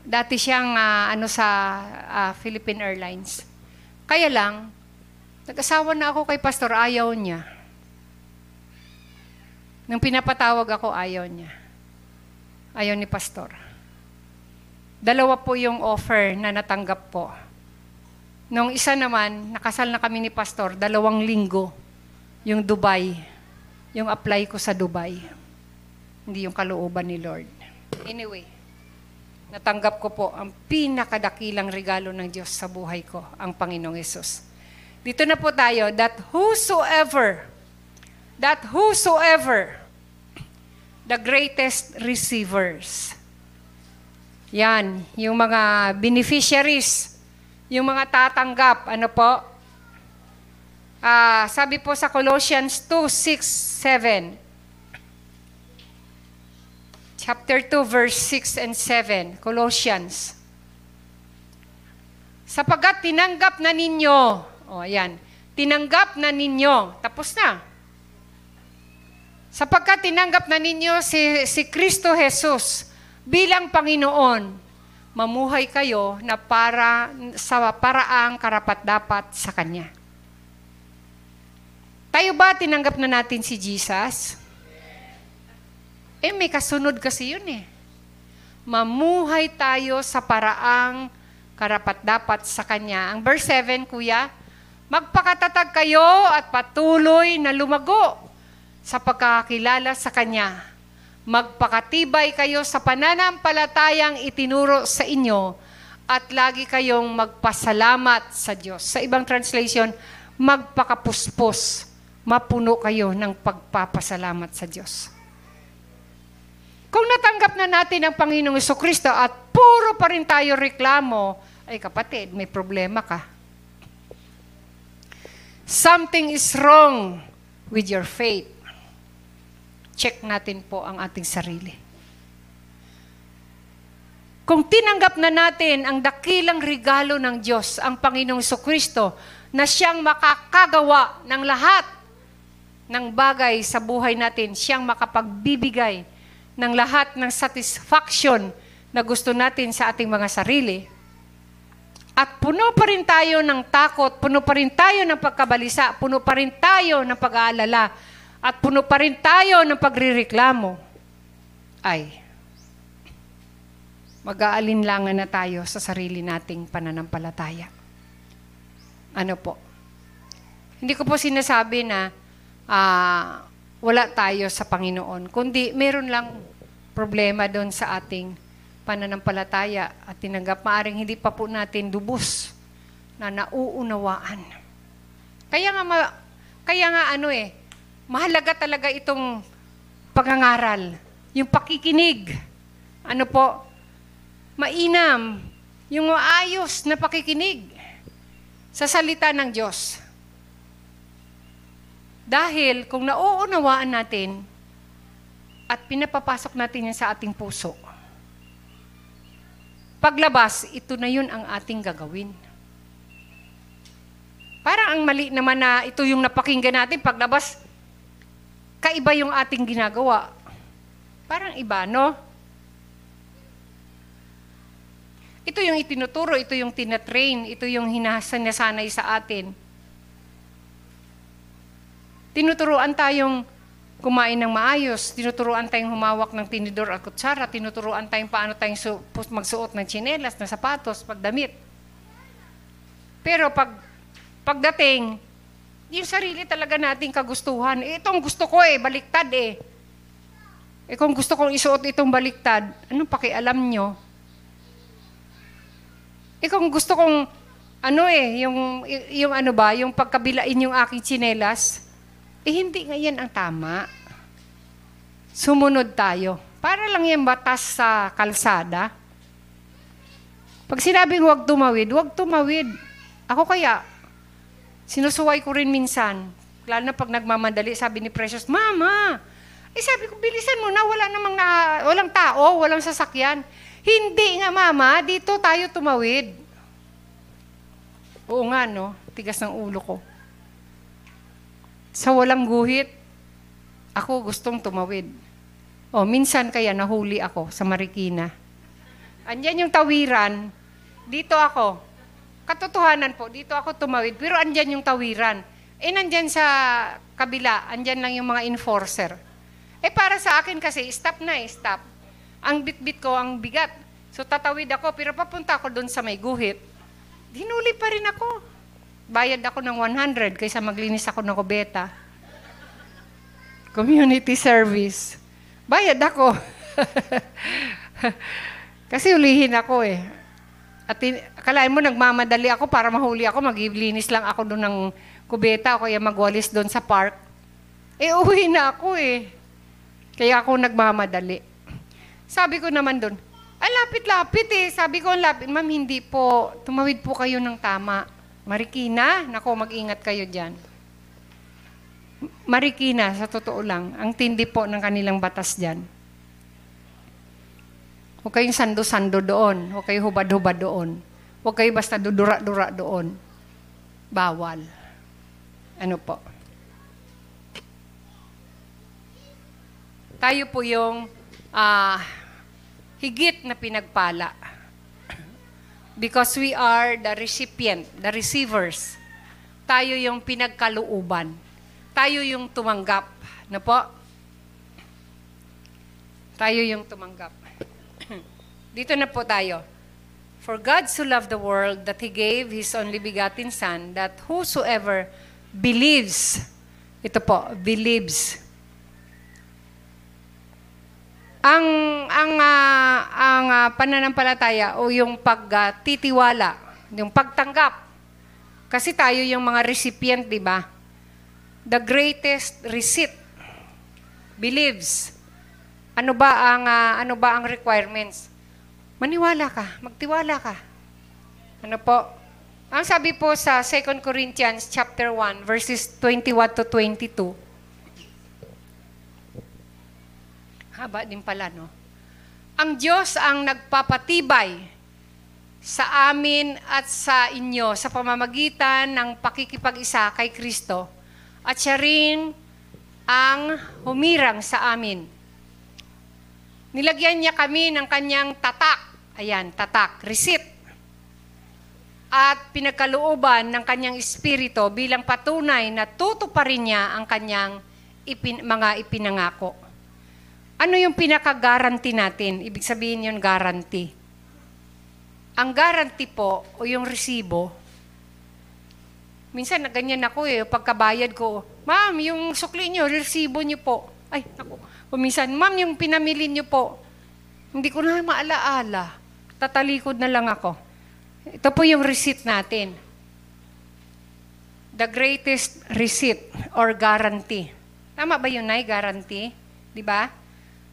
Dati siyang uh, ano sa uh, Philippine Airlines. Kaya lang, nag-asawa na ako kay Pastor, ayaw niya. Nung pinapatawag ako, ayaw niya. Ayaw ni Pastor. Dalawa po yung offer na natanggap po. Nung isa naman, nakasal na kami ni Pastor, dalawang linggo, yung Dubai yung apply ko sa Dubai. Hindi yung kalooban ni Lord. Anyway, natanggap ko po ang pinakadakilang regalo ng Diyos sa buhay ko, ang Panginoong Yesus. Dito na po tayo, that whosoever, that whosoever, the greatest receivers. Yan, yung mga beneficiaries, yung mga tatanggap, ano po, Uh, sabi po sa Colossians 2, 6, 7. Chapter 2, verse 6 and 7. Colossians. Sapagat tinanggap na ninyo, o oh, ayan, tinanggap na ninyo, tapos na. Sapagkat tinanggap na ninyo si, si Kristo Jesus bilang Panginoon, mamuhay kayo na para sa paraang karapat-dapat sa Kanya. Tayo ba tinanggap na natin si Jesus? Eh, may kasunod kasi yun eh. Mamuhay tayo sa paraang karapat-dapat sa Kanya. Ang verse 7, Kuya, Magpakatatag kayo at patuloy na lumago sa pagkakilala sa Kanya. Magpakatibay kayo sa pananampalatayang itinuro sa inyo at lagi kayong magpasalamat sa Diyos. Sa ibang translation, magpakapuspos mapuno kayo ng pagpapasalamat sa Diyos. Kung natanggap na natin ang Panginoong Kristo at puro pa rin tayo reklamo, ay kapatid, may problema ka. Something is wrong with your faith. Check natin po ang ating sarili. Kung tinanggap na natin ang dakilang regalo ng Diyos, ang Panginoong Kristo, na siyang makakagawa ng lahat ng bagay sa buhay natin, siyang makapagbibigay ng lahat ng satisfaction na gusto natin sa ating mga sarili. At puno pa rin tayo ng takot, puno pa rin tayo ng pagkabalisa, puno pa rin tayo ng pag-aalala, at puno pa rin tayo ng pagrireklamo. Ay, mag-aalinlangan na tayo sa sarili nating pananampalataya. Ano po? Hindi ko po sinasabi na uh, wala tayo sa Panginoon. Kundi meron lang problema doon sa ating pananampalataya at tinanggap, maaring hindi pa po natin lubos na nauunawaan. Kaya nga, ma- kaya nga ano eh, mahalaga talaga itong pagangaral, yung pakikinig. Ano po? Mainam, yung maayos na pakikinig sa salita ng Diyos. Dahil kung nauunawaan natin at pinapapasok natin yan sa ating puso, paglabas, ito na yun ang ating gagawin. Parang ang mali naman na ito yung napakinggan natin, paglabas, kaiba yung ating ginagawa. Parang iba, no? Ito yung itinuturo, ito yung tinatrain, ito yung hinasanay sa atin. Tinuturuan tayong kumain ng maayos, tinuturuan tayong humawak ng tinidor at kutsara, tinuturuan tayong paano tayong su- magsuot ng tsinelas, ng sapatos, pagdamit. Pero pag pagdating, yung sarili talaga nating kagustuhan, eh, itong gusto ko eh, baliktad eh. Eh kung gusto kong isuot itong baliktad, anong pakialam nyo? Eh kung gusto kong, ano eh, yung, yung ano ba, yung pagkabilain yung aking tsinelas, eh, hindi nga yan ang tama. Sumunod tayo. Para lang yan batas sa kalsada. Pag sinabing huwag tumawid, huwag tumawid. Ako kaya, sinusuway ko rin minsan. Lalo na pag nagmamadali, sabi ni Precious, Mama! Eh sabi ko, bilisan mo na, wala namang na, walang tao, walang sasakyan. Hindi nga, Mama, dito tayo tumawid. Oo nga, no? Tigas ng ulo ko. Sa walang guhit, ako gustong tumawid. O, minsan kaya nahuli ako sa Marikina. Andyan yung tawiran, dito ako. Katotohanan po, dito ako tumawid, pero andyan yung tawiran. Eh, nandyan sa kabila, andyan lang yung mga enforcer. Eh, para sa akin kasi, stop na eh, stop. Ang bit-bit ko, ang bigat. So, tatawid ako, pero papunta ako doon sa may guhit. Dinuli pa rin ako bayad ako ng 100 kaysa maglinis ako ng kubeta. Community service. Bayad ako. Kasi ulihin ako eh. At kalahin mo, nagmamadali ako para mahuli ako, maglinis lang ako doon ng kubeta o kaya magwalis doon sa park. Eh, uwi na ako eh. Kaya ako nagmamadali. Sabi ko naman doon, ay lapit-lapit eh. Sabi ko, lapit. Ma'am, hindi po. Tumawid po kayo ng tama. Marikina, nako mag-ingat kayo dyan. Marikina, sa totoo lang, ang tindi po ng kanilang batas dyan. Huwag kayong sando-sando doon. Huwag kayong hubad-hubad doon. Huwag kayo basta dudura-dura doon. Bawal. Ano po? Tayo po yung uh, higit na pinagpala Because we are the recipient, the receivers. Tayo yung pinagkalooban. Tayo yung tumanggap. Na po? Tayo yung tumanggap. Dito na po tayo. For God so loved the world that He gave His only begotten Son, that whosoever believes, ito po, believes, ang ang uh, ang uh, pananampalataya o yung pagtitiwala, uh, yung pagtanggap. Kasi tayo yung mga recipient, 'di ba? The greatest receipt believes. Ano ba ang uh, ano ba ang requirements? Maniwala ka, magtiwala ka. Ano po? Ang sabi po sa 2 Corinthians chapter 1 verses 21 to 22 Haba din pala, no? Ang Diyos ang nagpapatibay sa amin at sa inyo sa pamamagitan ng pakikipag-isa kay Kristo at siya rin ang humirang sa amin. Nilagyan niya kami ng kanyang tatak. Ayan, tatak, receipt. At pinagkalooban ng kanyang espiritu bilang patunay na tutuparin niya ang kanyang ipin, mga ipinangako. Ano yung pinaka-guarantee natin? Ibig sabihin yun, guarantee. Ang guarantee po, o yung resibo, minsan na ganyan ako eh, pagkabayad ko, ma'am, yung sukli nyo, resibo nyo po. Ay, ako. O minsan, ma'am, yung pinamili nyo po. Hindi ko na maalaala. Tatalikod na lang ako. Ito po yung receipt natin. The greatest receipt or guarantee. Tama ba yun, Nay? Guarantee? Di ba?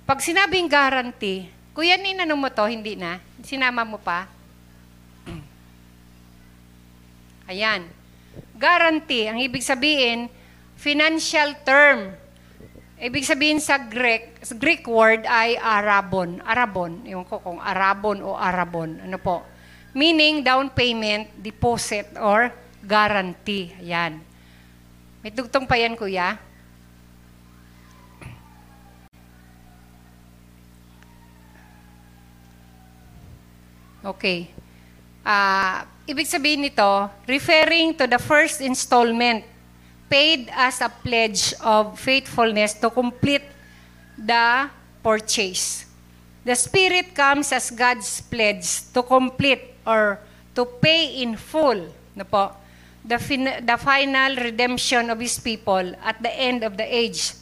Pag sinabing guarantee, kuya, ninano mo to, hindi na? Sinama mo pa? Ayan. Guarantee, ang ibig sabihin, financial term. Ibig sabihin sa Greek, sa Greek word ay arabon. Arabon, yung ko kung arabon o arabon. Ano po? Meaning down payment, deposit, or guarantee. Ayan. May tugtong pa yan, kuya? Okay. Uh, ibig sabihin nito, referring to the first installment paid as a pledge of faithfulness to complete the purchase. The Spirit comes as God's pledge to complete or to pay in full na po, the, fin- the final redemption of His people at the end of the age.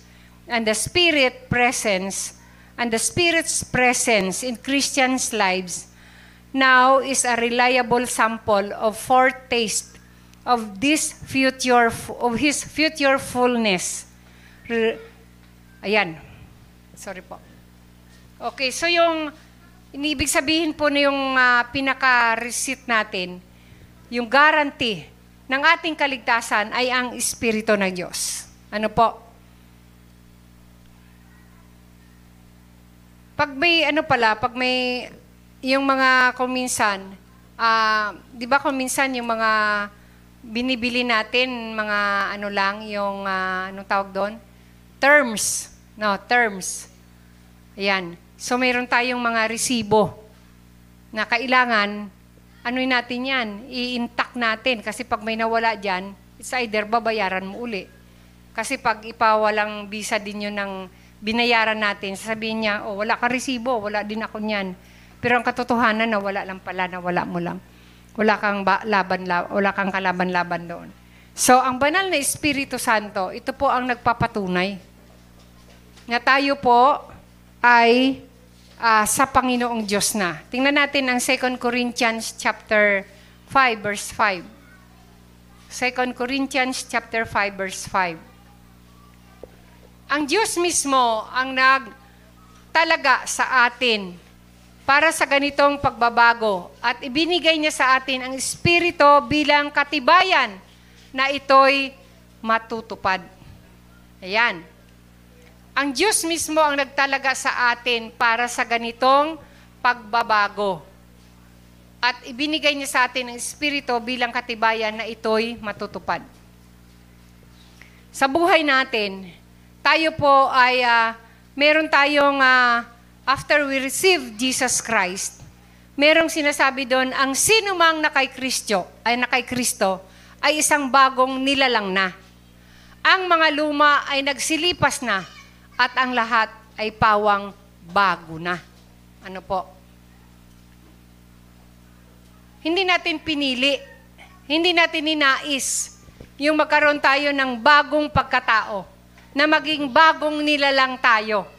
And the Spirit presence and the Spirit's presence in Christians' lives now is a reliable sample of foretaste of this future of his future fullness. Ayan. Sorry po. Okay, so yung inibig sabihin po na yung uh, pinaka-receipt natin, yung guarantee ng ating kaligtasan ay ang Espiritu ng Diyos. Ano po? Pag may ano pala, pag may yung mga kuminsan, uh, di ba kuminsan yung mga binibili natin, mga ano lang, yung, uh, anong tawag doon? Terms. No, terms. Ayan. So, mayroon tayong mga resibo na kailangan, ano natin yan, i-intact natin. Kasi pag may nawala dyan, it's either babayaran mo uli. Kasi pag ipawalang visa din yun ng binayaran natin, sasabihin niya, oh, wala ka resibo, wala din ako niyan pero ang katotohanan na wala lang pala, na wala mo lang. Wala kang ba, laban, wala kang kalaban-laban doon. So, ang banal na Espiritu Santo, ito po ang nagpapatunay na tayo po ay uh, sa Panginoong Diyos na. Tingnan natin ang 2 Corinthians chapter 5 verse 5. 2 Corinthians chapter 5 verse 5. Ang Diyos mismo ang nagtalaga sa atin para sa ganitong pagbabago at ibinigay niya sa atin ang Espiritu bilang katibayan na ito'y matutupad. Ayan. Ang Diyos mismo ang nagtalaga sa atin para sa ganitong pagbabago. At ibinigay niya sa atin ang Espiritu bilang katibayan na ito'y matutupad. Sa buhay natin, tayo po ay uh, meron tayong uh, after we receive Jesus Christ, merong sinasabi doon, ang sino mang nakay Kristo, ay nakay Kristo, ay isang bagong nilalang na. Ang mga luma ay nagsilipas na at ang lahat ay pawang bago na. Ano po? Hindi natin pinili, hindi natin ninais yung magkaroon tayo ng bagong pagkatao, na maging bagong nilalang tayo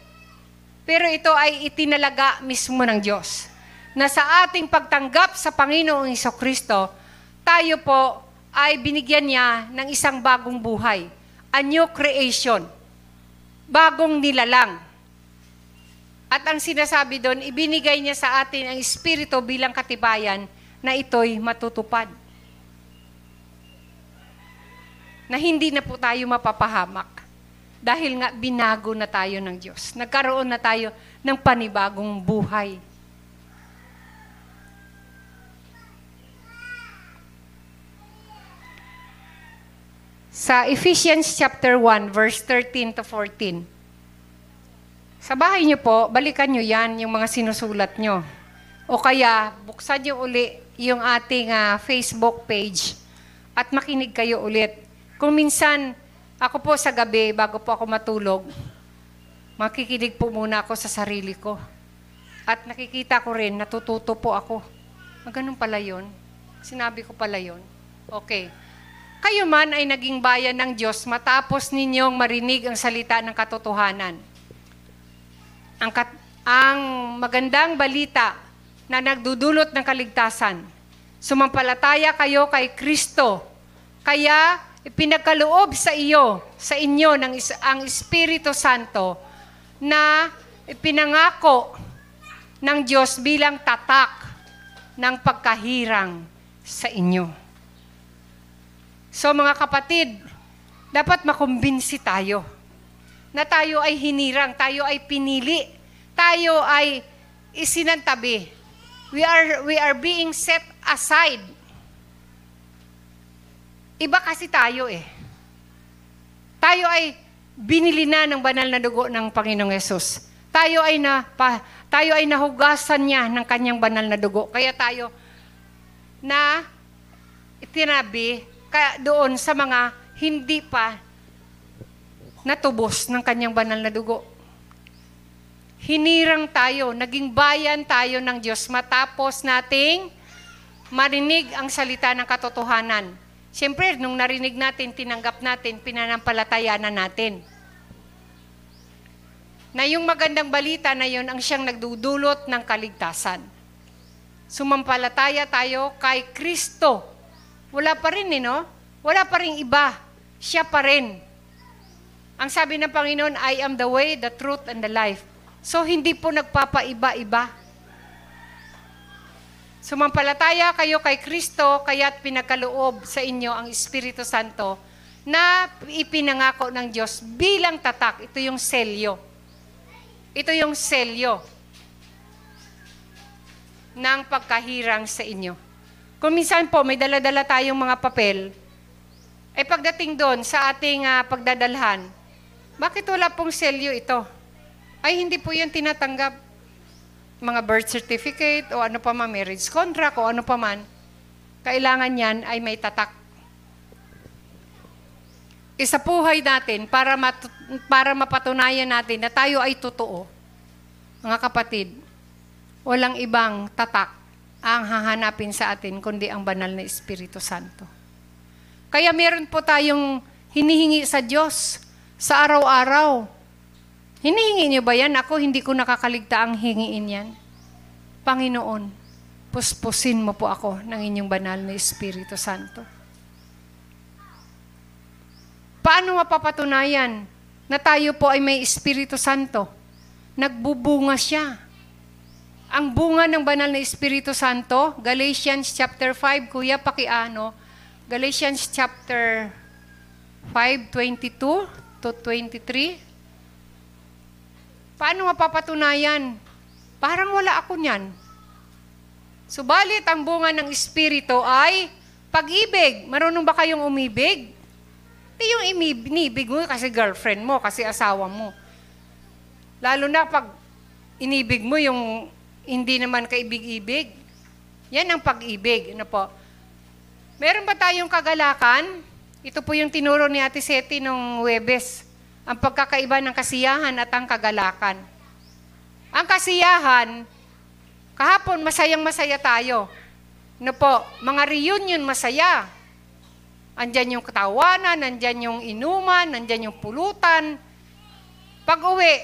pero ito ay itinalaga mismo ng Diyos. Na sa ating pagtanggap sa Panginoong Iso Kristo, tayo po ay binigyan niya ng isang bagong buhay. A new creation. Bagong nilalang. At ang sinasabi doon, ibinigay niya sa atin ang Espiritu bilang katibayan na ito'y matutupad. Na hindi na po tayo mapapahamak dahil nga binago na tayo ng Diyos. Nagkaroon na tayo ng panibagong buhay. Sa Ephesians chapter 1, verse 13 to 14. Sa bahay niyo po, balikan niyo yan, yung mga sinusulat niyo. O kaya, buksan niyo uli yung ating uh, Facebook page at makinig kayo ulit. Kung minsan, ako po sa gabi, bago po ako matulog, makikinig po muna ako sa sarili ko. At nakikita ko rin, natututo po ako. Ah, ganun pala yun. Sinabi ko pala yun. Okay. Kayo man ay naging bayan ng Diyos matapos ninyong marinig ang salita ng katotohanan. Ang, kat- ang magandang balita na nagdudulot ng kaligtasan. Sumampalataya kayo kay Kristo. Kaya ipinagkaloob sa iyo, sa inyo ng ang Espiritu Santo na ipinangako ng Diyos bilang tatak ng pagkahirang sa inyo. So mga kapatid, dapat makumbinsi tayo na tayo ay hinirang, tayo ay pinili, tayo ay isinantabi. We are we are being set aside. Iba kasi tayo eh. Tayo ay binili na ng banal na dugo ng Panginoong Yesus. Tayo ay na pa, tayo ay nahugasan niya ng kanyang banal na dugo. Kaya tayo na itinabi kaya doon sa mga hindi pa natubos ng kanyang banal na dugo. Hinirang tayo, naging bayan tayo ng Diyos matapos nating marinig ang salita ng katotohanan. Siyempre, nung narinig natin, tinanggap natin, pinanampalataya na natin. Na yung magandang balita na yun ang siyang nagdudulot ng kaligtasan. Sumampalataya tayo kay Kristo. Wala pa rin, eh, no? Wala pa rin iba. Siya pa rin. Ang sabi ng Panginoon, I am the way, the truth, and the life. So, hindi po nagpapaiba-iba. Sumampalataya kayo kay Kristo, kaya't pinagkaloob sa inyo ang Espiritu Santo na ipinangako ng Diyos bilang tatak. Ito yung selyo. Ito yung selyo ng pagkahirang sa inyo. Kung minsan po may dala-dala tayong mga papel, ay pagdating doon sa ating uh, pagdadalhan, bakit wala pong selyo ito? Ay hindi po yan tinatanggap. Mga birth certificate o ano pa man, marriage contract o ano pa man, kailangan yan ay may tatak. Isa buhay natin para, mat- para mapatunayan natin na tayo ay totoo. Mga kapatid, walang ibang tatak ang hahanapin sa atin kundi ang banal na Espiritu Santo. Kaya meron po tayong hinihingi sa Diyos sa araw-araw. Hinihingi niyo ba yan? Ako hindi ko nakakaligta ang hingiin yan. Panginoon, puspusin mo po ako ng inyong banal na Espiritu Santo. Paano mapapatunayan na tayo po ay may Espiritu Santo? Nagbubunga siya. Ang bunga ng banal na Espiritu Santo, Galatians chapter 5, kuya pakiano, Galatians chapter 5, 22 to 23. Paano mapapatunayan? Parang wala ako niyan. Subalit ang bunga ng Espiritu ay pag-ibig. Marunong ba kayong umibig? Hindi yung inibig mo kasi girlfriend mo, kasi asawa mo. Lalo na pag inibig mo yung hindi naman kaibig-ibig. Yan ang pag-ibig. Ano po? Meron ba tayong kagalakan? Ito po yung tinuro ni Ate Seti nung Webes. Ang pagkakaiba ng kasiyahan at ang kagalakan. Ang kasiyahan, kahapon masayang masaya tayo. Ano po? Mga reunion masaya. Andyan yung katawanan, andyan yung inuman, andyan yung pulutan. Pag uwi,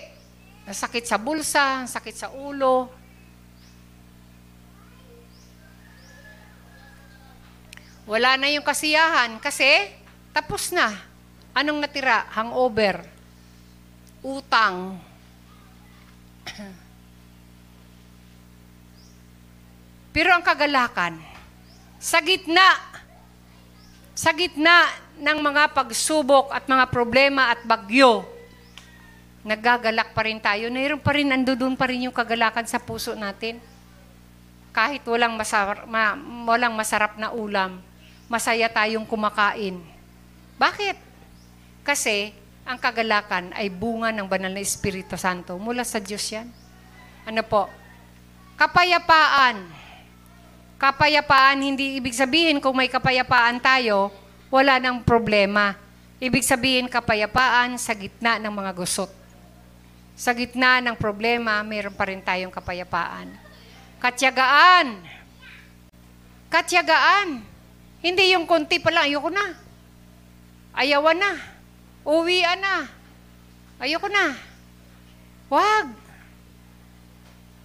sakit sa bulsa, sakit sa ulo. Wala na yung kasiyahan kasi tapos na. Anong natira? Hangover. Utang. Pero ang kagalakan, sa gitna sa gitna ng mga pagsubok at mga problema at bagyo, nagagalak pa rin tayo. Mayroon pa rin, doon pa rin yung kagalakan sa puso natin. Kahit walang, masarap, ma, walang masarap na ulam, masaya tayong kumakain. Bakit? Kasi ang kagalakan ay bunga ng banal na Espiritu Santo. Mula sa Diyos yan. Ano po? Kapayapaan Kapayapaan, hindi ibig sabihin kung may kapayapaan tayo, wala nang problema. Ibig sabihin kapayapaan sa gitna ng mga gusot. Sa gitna ng problema, mayroon pa rin tayong kapayapaan. Katyagaan. Katyagaan. Hindi yung konti pa lang, ayoko na. Ayawan na. Uwian na. Ayoko na. Wag.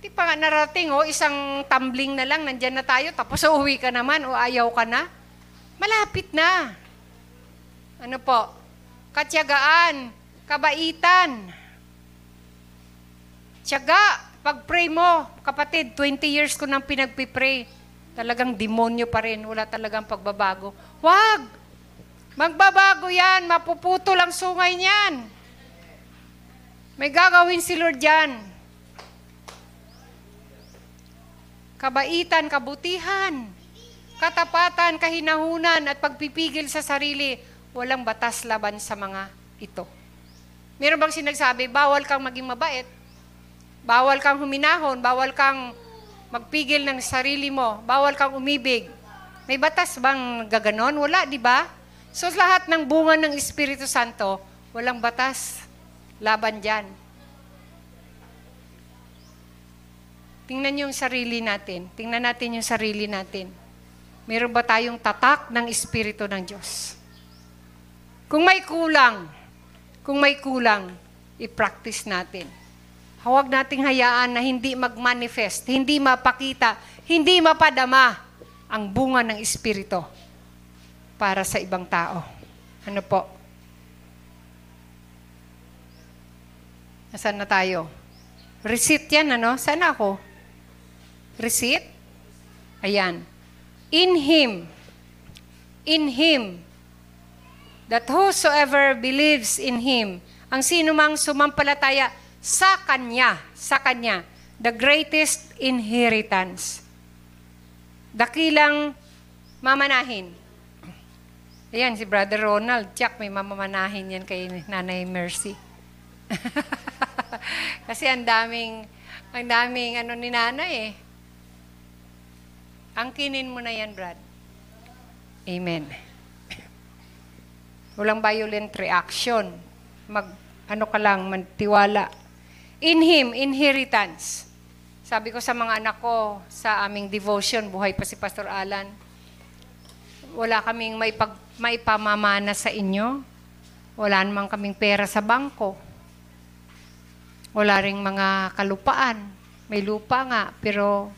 pa nga narating, oh, isang tumbling na lang, nandyan na tayo, tapos uuwi ka naman, o ayaw ka na. Malapit na. Ano po? Katyagaan, kabaitan. Tiyaga, pag-pray mo, kapatid, 20 years ko nang pinagpipray. Talagang demonyo pa rin, wala talagang pagbabago. Wag! Magbabago yan, mapuputo lang sungay niyan. May gagawin si Lord yan. Kabaitan, kabutihan, katapatan, kahinahunan, at pagpipigil sa sarili, walang batas laban sa mga ito. Meron bang sinagsabi, bawal kang maging mabait, bawal kang huminahon, bawal kang magpigil ng sarili mo, bawal kang umibig. May batas bang gaganon? Wala, di ba? So lahat ng bunga ng Espiritu Santo, walang batas laban dyan. Tingnan yung sarili natin. Tingnan natin yung sarili natin. Meron ba tayong tatak ng Espiritu ng Diyos? Kung may kulang, kung may kulang, i-practice natin. Huwag nating hayaan na hindi mag-manifest, hindi mapakita, hindi mapadama ang bunga ng Espiritu para sa ibang tao. Ano po? Nasaan na tayo? Receipt yan, ano? Saan ako? Receipt? Ayan. In Him, in Him, that whosoever believes in Him, ang sino mang sumampalataya sa Kanya, sa Kanya, the greatest inheritance. Dakilang mamanahin. Ayan, si Brother Ronald, Jack, may mamamanahin yan kay Nanay Mercy. Kasi ang daming, ang daming ano ni Nanay eh. Angkinin mo na yan, Brad. Amen. Walang violent reaction. Mag, ano ka lang, mantiwala. In Him, inheritance. Sabi ko sa mga anak ko, sa aming devotion, buhay pa si Pastor Alan, wala kaming may pag, maipamamana sa inyo. Wala namang kaming pera sa bangko. Wala ring mga kalupaan. May lupa nga, pero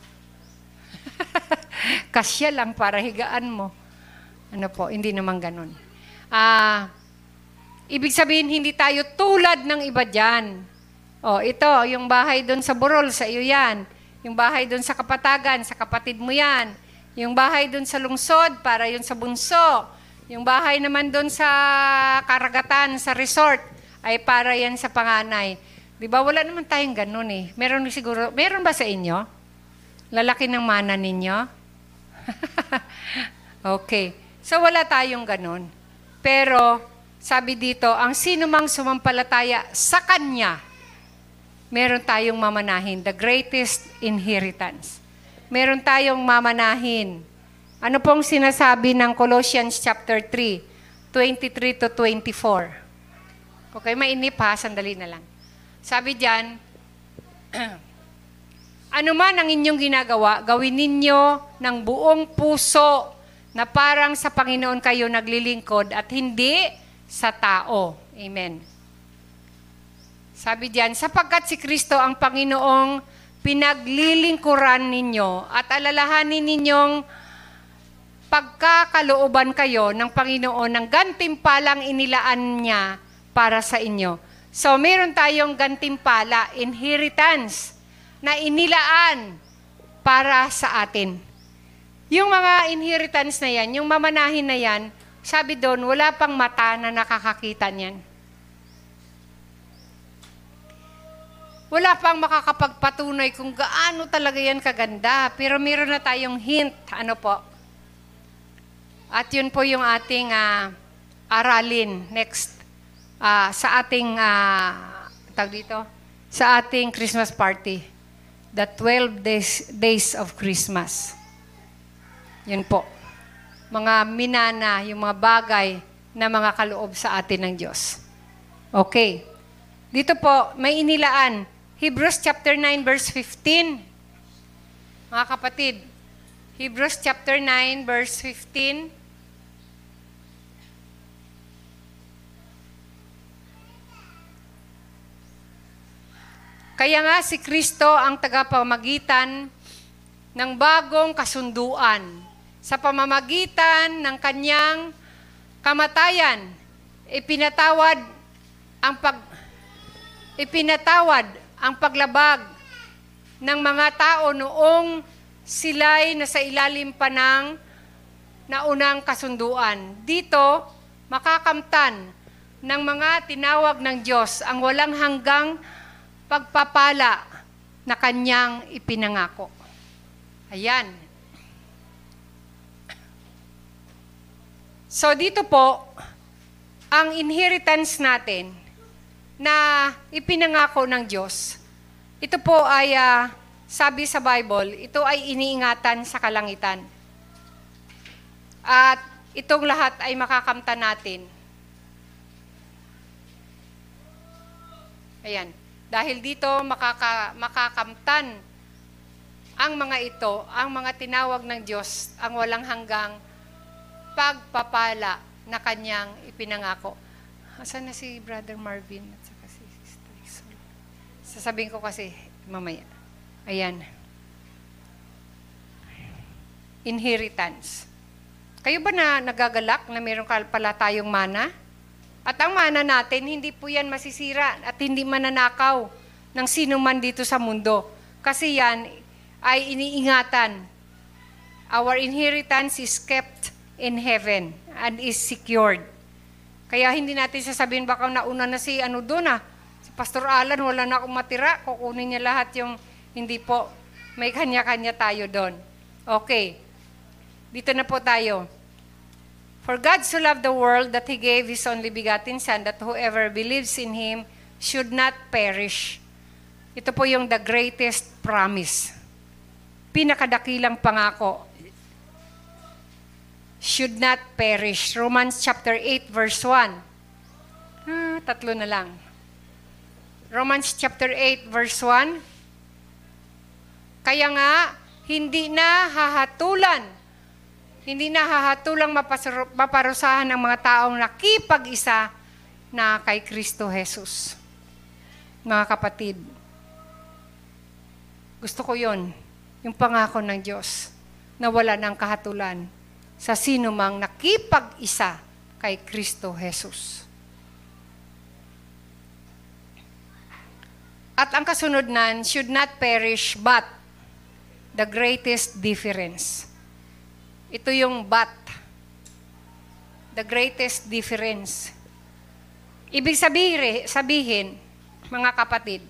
kasya lang para higaan mo. Ano po, hindi naman ganun. Ah, ibig sabihin, hindi tayo tulad ng iba dyan. Oh, ito, yung bahay doon sa Burol, sa iyo yan. Yung bahay doon sa Kapatagan, sa kapatid mo yan. Yung bahay doon sa lungsod, para yun sa bunso. Yung bahay naman doon sa karagatan, sa resort, ay para yan sa panganay. Di ba? Wala naman tayong ganun eh. Meron siguro, meron ba sa inyo? Lalaki ng mana ninyo? okay. So wala tayong ganun. Pero, sabi dito, ang sino mang sumampalataya sa Kanya, meron tayong mamanahin, the greatest inheritance. Meron tayong mamanahin. Ano pong sinasabi ng Colossians chapter 3, 23 to 24? Okay, mainip ha, sandali na lang. Sabi diyan, ano man ang inyong ginagawa, gawin ninyo ng buong puso na parang sa Panginoon kayo naglilingkod at hindi sa tao. Amen. Sabi diyan, sapagkat si Kristo ang Panginoong pinaglilingkuran ninyo at alalahanin ninyong pagkakalooban kayo ng Panginoon ng gantimpalang inilaan niya para sa inyo. So, meron tayong gantimpala, inheritance, na inilaan para sa atin. Yung mga inheritance na yan, yung mamanahin na yan, sabi doon, wala pang mata na nakakakita niyan. Wala pang makakapagpatunay kung gaano talaga yan kaganda. Pero meron na tayong hint. Ano po? At yun po yung ating uh, aralin next uh, sa ating uh, tag dito sa ating Christmas party. The 12 days, days of Christmas. Yun po. Mga minana, yung mga bagay na mga kaloob sa atin ng Diyos. Okay. Dito po, may inilaan Hebrews chapter 9 verse 15. Mga kapatid, Hebrews chapter 9 verse 15. Kaya nga si Kristo ang tagapamagitan ng bagong kasunduan sa pamamagitan ng kanyang kamatayan. Ipinatawad ang pag ipinatawad ang paglabag ng mga tao noong sila'y nasa ilalim pa ng naunang kasunduan. Dito, makakamtan ng mga tinawag ng Diyos ang walang hanggang pagpapala na kanyang ipinangako. Ayan. So dito po, ang inheritance natin na ipinangako ng Diyos, ito po ay, uh, sabi sa Bible, ito ay iniingatan sa kalangitan. At itong lahat ay makakamta natin. Ayan. Dahil dito makaka, makakamtan ang mga ito, ang mga tinawag ng Diyos, ang walang hanggang pagpapala na kanyang ipinangako. Asan na si Brother Marvin at saka si Sister Isol? Sasabihin ko kasi mamaya. Ayan. Inheritance. Kayo ba na nagagalak na meron pala tayong mana? At ang mana natin, hindi po yan masisira at hindi mananakaw ng sino man dito sa mundo. Kasi yan ay iniingatan. Our inheritance is kept in heaven and is secured. Kaya hindi natin sasabihin baka nauna na si ano doon ah. Pastor Alan, wala na akong matira. Kukunin niya lahat yung hindi po. May kanya-kanya tayo doon. Okay. Dito na po tayo. For God so loved the world that He gave His only begotten Son, that whoever believes in Him should not perish. Ito po yung the greatest promise. Pinakadakilang pangako. Should not perish. Romans chapter 8 verse 1. Ah, tatlo na lang. Romans chapter 8 verse 1. Kaya nga, hindi na hahatulan hindi nahahatulang maparusahan ng mga taong nakipag-isa na kay Kristo Jesus. Mga kapatid, gusto ko yon yung pangako ng Diyos na wala ng kahatulan sa sino mang nakipag-isa kay Kristo Jesus. At ang kasunod nan should not perish but the greatest difference ito yung but. The greatest difference. Ibig sabihin, sabihin, mga kapatid,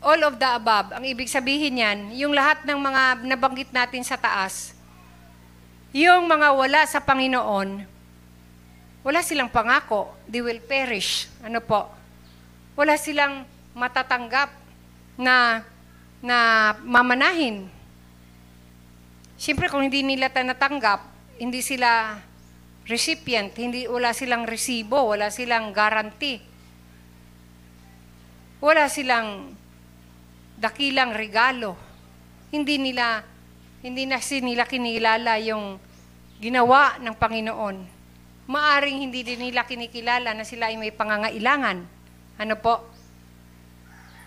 all of the above, ang ibig sabihin yan, yung lahat ng mga nabanggit natin sa taas, yung mga wala sa Panginoon, wala silang pangako, they will perish. Ano po? Wala silang matatanggap na na mamanahin Siyempre, kung hindi nila natanggap, hindi sila recipient, hindi, wala silang resibo, wala silang guarantee. Wala silang dakilang regalo. Hindi nila, hindi na nila kinilala yung ginawa ng Panginoon. Maaring hindi din nila kinikilala na sila ay may pangangailangan. Ano po?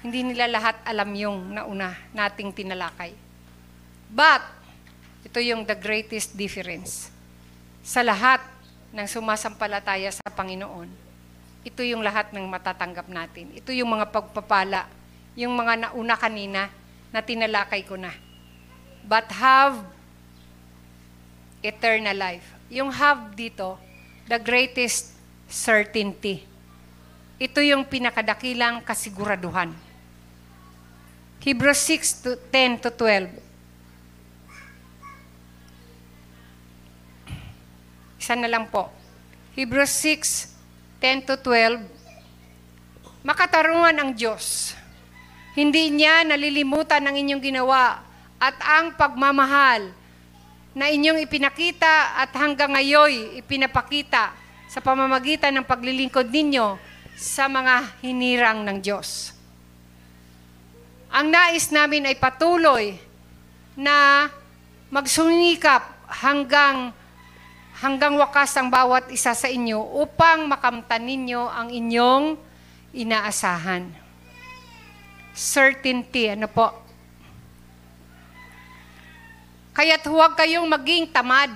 Hindi nila lahat alam yung nauna nating tinalakay. But, ito yung the greatest difference. Sa lahat ng sumasampalataya sa Panginoon, ito yung lahat ng matatanggap natin. Ito yung mga pagpapala, yung mga nauna kanina na tinalakay ko na. But have eternal life. Yung have dito, the greatest certainty. Ito yung pinakadakilang kasiguraduhan. Hebrews 6 to 10 to 12. Isa na lang po. Hebrews 6, 10 to 12. Makatarungan ang Diyos. Hindi niya nalilimutan ang inyong ginawa at ang pagmamahal na inyong ipinakita at hanggang ngayon ipinapakita sa pamamagitan ng paglilingkod ninyo sa mga hinirang ng Diyos. Ang nais namin ay patuloy na magsumikap hanggang hanggang wakas ang bawat isa sa inyo upang makamtan ninyo ang inyong inaasahan. certainty. Ano po? Kaya't huwag kayong maging tamad.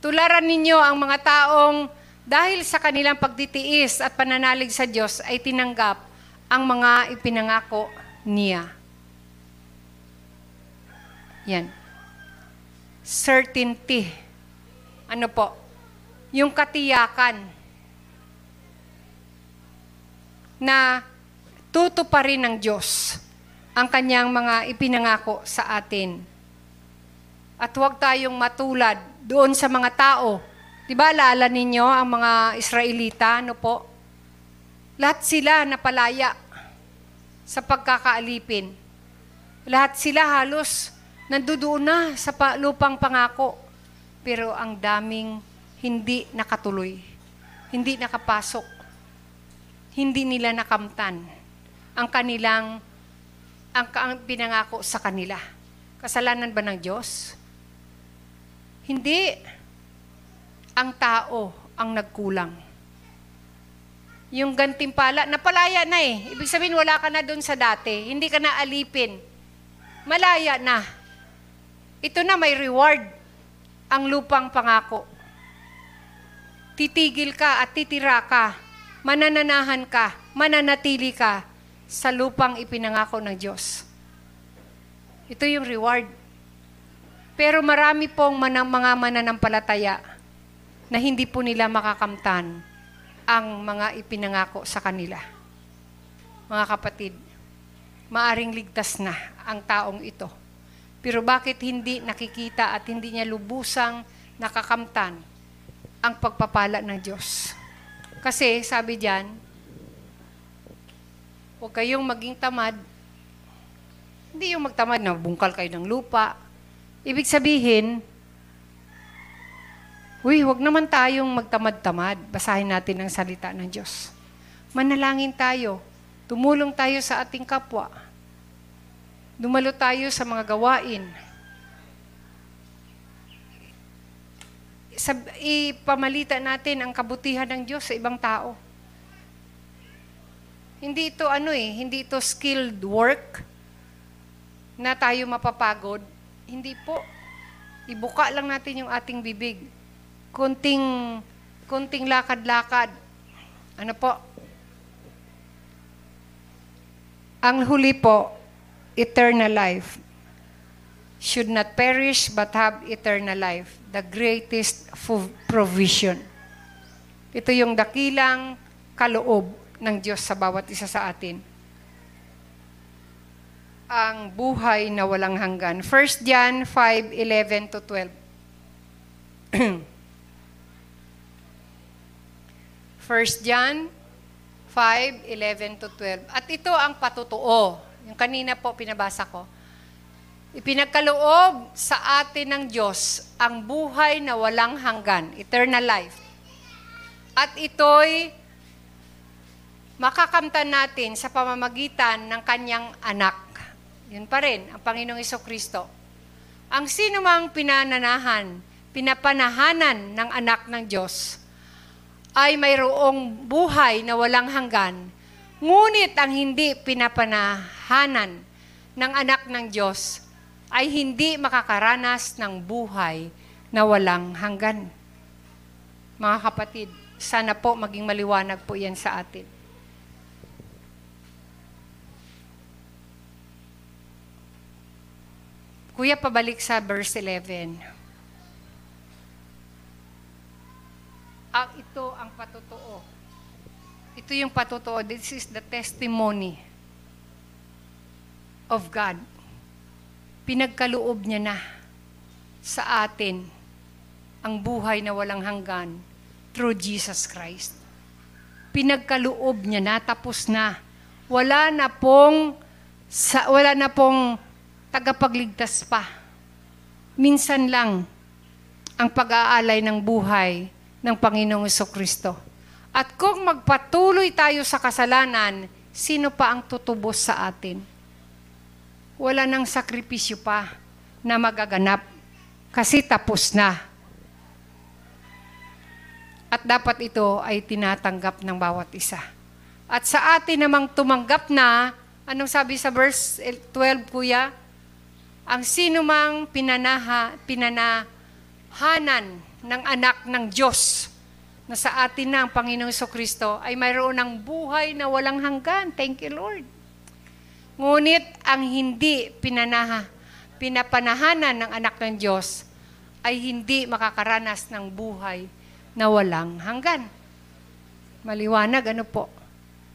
Tularan ninyo ang mga taong dahil sa kanilang pagtitiis at pananalig sa Diyos ay tinanggap ang mga ipinangako niya. Yan. Certainty. Ano po? Yung katiyakan na tutuparin ng Diyos ang kanyang mga ipinangako sa atin. At huwag tayong matulad doon sa mga tao. Di ba, alala ninyo ang mga Israelita, ano po? Lahat sila napalaya sa pagkakaalipin. Lahat sila halos nandudoon na sa lupang pangako. Pero ang daming hindi nakatuloy. Hindi nakapasok hindi nila nakamtan ang kanilang ang, ang pinangako sa kanila. Kasalanan ba ng Diyos? Hindi. Ang tao ang nagkulang. Yung gantimpala, napalaya na eh. Ibig sabihin, wala ka na doon sa dati. Hindi ka na alipin. Malaya na. Ito na may reward. Ang lupang pangako. Titigil ka at titira ka manananahan ka, mananatili ka sa lupang ipinangako ng Diyos. Ito yung reward. Pero marami pong manang, mga mananampalataya na hindi po nila makakamtan ang mga ipinangako sa kanila. Mga kapatid, maaring ligtas na ang taong ito. Pero bakit hindi nakikita at hindi niya lubusang nakakamtan ang pagpapala ng Diyos? Kasi, sabi diyan, huwag kayong maging tamad. Hindi yung magtamad na bungkal kayo ng lupa. Ibig sabihin, Uy, huwag naman tayong magtamad-tamad. Basahin natin ang salita ng Diyos. Manalangin tayo. Tumulong tayo sa ating kapwa. Dumalo tayo sa mga gawain. sab- ipamalita natin ang kabutihan ng Diyos sa ibang tao. Hindi ito ano eh, hindi ito skilled work na tayo mapapagod. Hindi po. Ibuka lang natin yung ating bibig. Kunting, kunting lakad-lakad. Ano po? Ang huli po, eternal life should not perish but have eternal life, the greatest provision. Ito yung dakilang kaloob ng Diyos sa bawat isa sa atin. Ang buhay na walang hanggan. 1 John 5:11 to 12. 1 John 5:11 to 12. At ito ang patutuo. Yung kanina po pinabasa ko Ipinagkaloob sa atin ng Diyos ang buhay na walang hanggan, eternal life. At ito'y makakamtan natin sa pamamagitan ng kanyang anak. Yun pa rin, ang Panginoong Iso Kristo. Ang sino mang pinananahan, pinapanahanan ng anak ng Diyos, ay mayroong buhay na walang hanggan. Ngunit ang hindi pinapanahanan ng anak ng Diyos ay hindi makakaranas ng buhay na walang hanggan. Mga kapatid, sana po maging maliwanag po yan sa atin. Kuya, pabalik sa verse 11. Ito yung patotoo. This is the testimony of God pinagkaloob niya na sa atin ang buhay na walang hanggan through Jesus Christ. Pinagkaloob niya na, tapos na. Wala na pong, sa, wala na pong tagapagligtas pa. Minsan lang ang pag-aalay ng buhay ng Panginoong Kristo. At kung magpatuloy tayo sa kasalanan, sino pa ang tutubos sa atin? wala nang sakripisyo pa na magaganap kasi tapos na. At dapat ito ay tinatanggap ng bawat isa. At sa atin namang tumanggap na, anong sabi sa verse 12, Kuya? Ang sino mang pinanaha, pinanahanan ng anak ng Diyos na sa atin na ang Panginoong Kristo ay mayroon ng buhay na walang hanggan. Thank you, Lord. Ngunit ang hindi pinanaha, pinapanahanan ng anak ng Diyos ay hindi makakaranas ng buhay na walang hanggan. Maliwanag, ano po?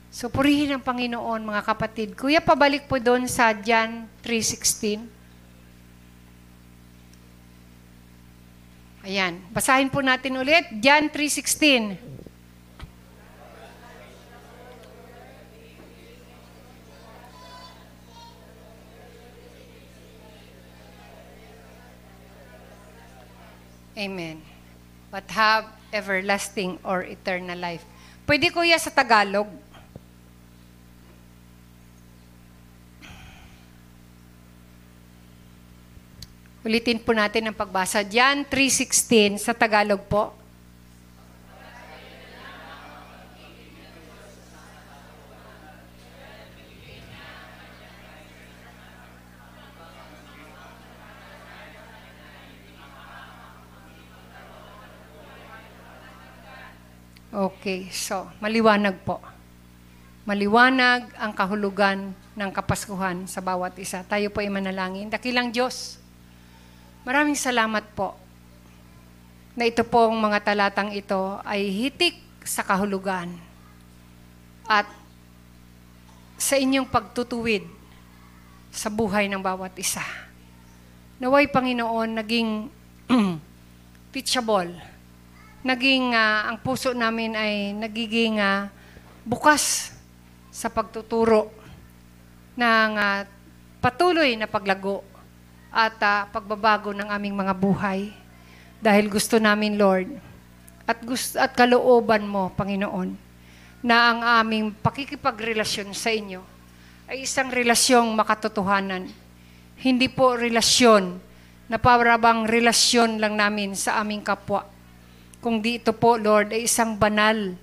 So, purihin ang Panginoon, mga kapatid. Kuya, pabalik po doon sa John 3.16. Ayan. Basahin po natin ulit. John 3.16. Amen. But have everlasting or eternal life. Pwede kuya sa Tagalog. Ulitin po natin ang pagbasa. Jan 3.16 sa Tagalog po. Okay, so maliwanag po. Maliwanag ang kahulugan ng Kapaskuhan sa bawat isa. Tayo po ay manalangin. Dakilang Diyos, maraming salamat po na ito pong mga talatang ito ay hitik sa kahulugan at sa inyong pagtutuwid sa buhay ng bawat isa. Naway Panginoon, naging teachable naging uh, ang puso namin ay nagiging uh, bukas sa pagtuturo ng uh, patuloy na paglago at uh, pagbabago ng aming mga buhay. Dahil gusto namin, Lord, at, gusto, at kalooban mo, Panginoon, na ang aming pakikipagrelasyon sa inyo ay isang relasyong makatotohanan. Hindi po relasyon na parabang relasyon lang namin sa aming kapwa kung di ito po, Lord, ay isang banal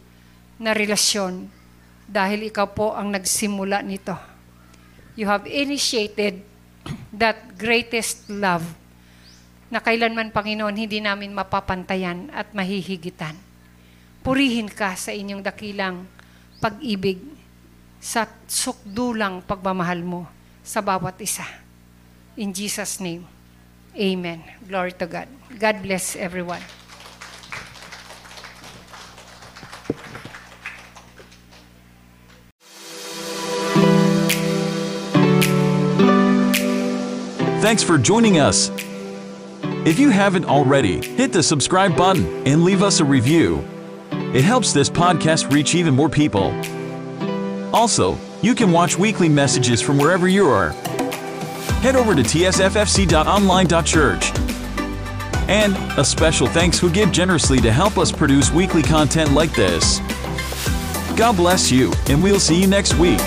na relasyon dahil ikaw po ang nagsimula nito. You have initiated that greatest love na kailanman, Panginoon, hindi namin mapapantayan at mahihigitan. Purihin ka sa inyong dakilang pag-ibig sa sukdulang pagmamahal mo sa bawat isa. In Jesus' name, Amen. Glory to God. God bless everyone. Thanks for joining us. If you haven't already, hit the subscribe button and leave us a review. It helps this podcast reach even more people. Also, you can watch weekly messages from wherever you are. Head over to tsffc.online.church. And a special thanks who give generously to help us produce weekly content like this. God bless you, and we'll see you next week.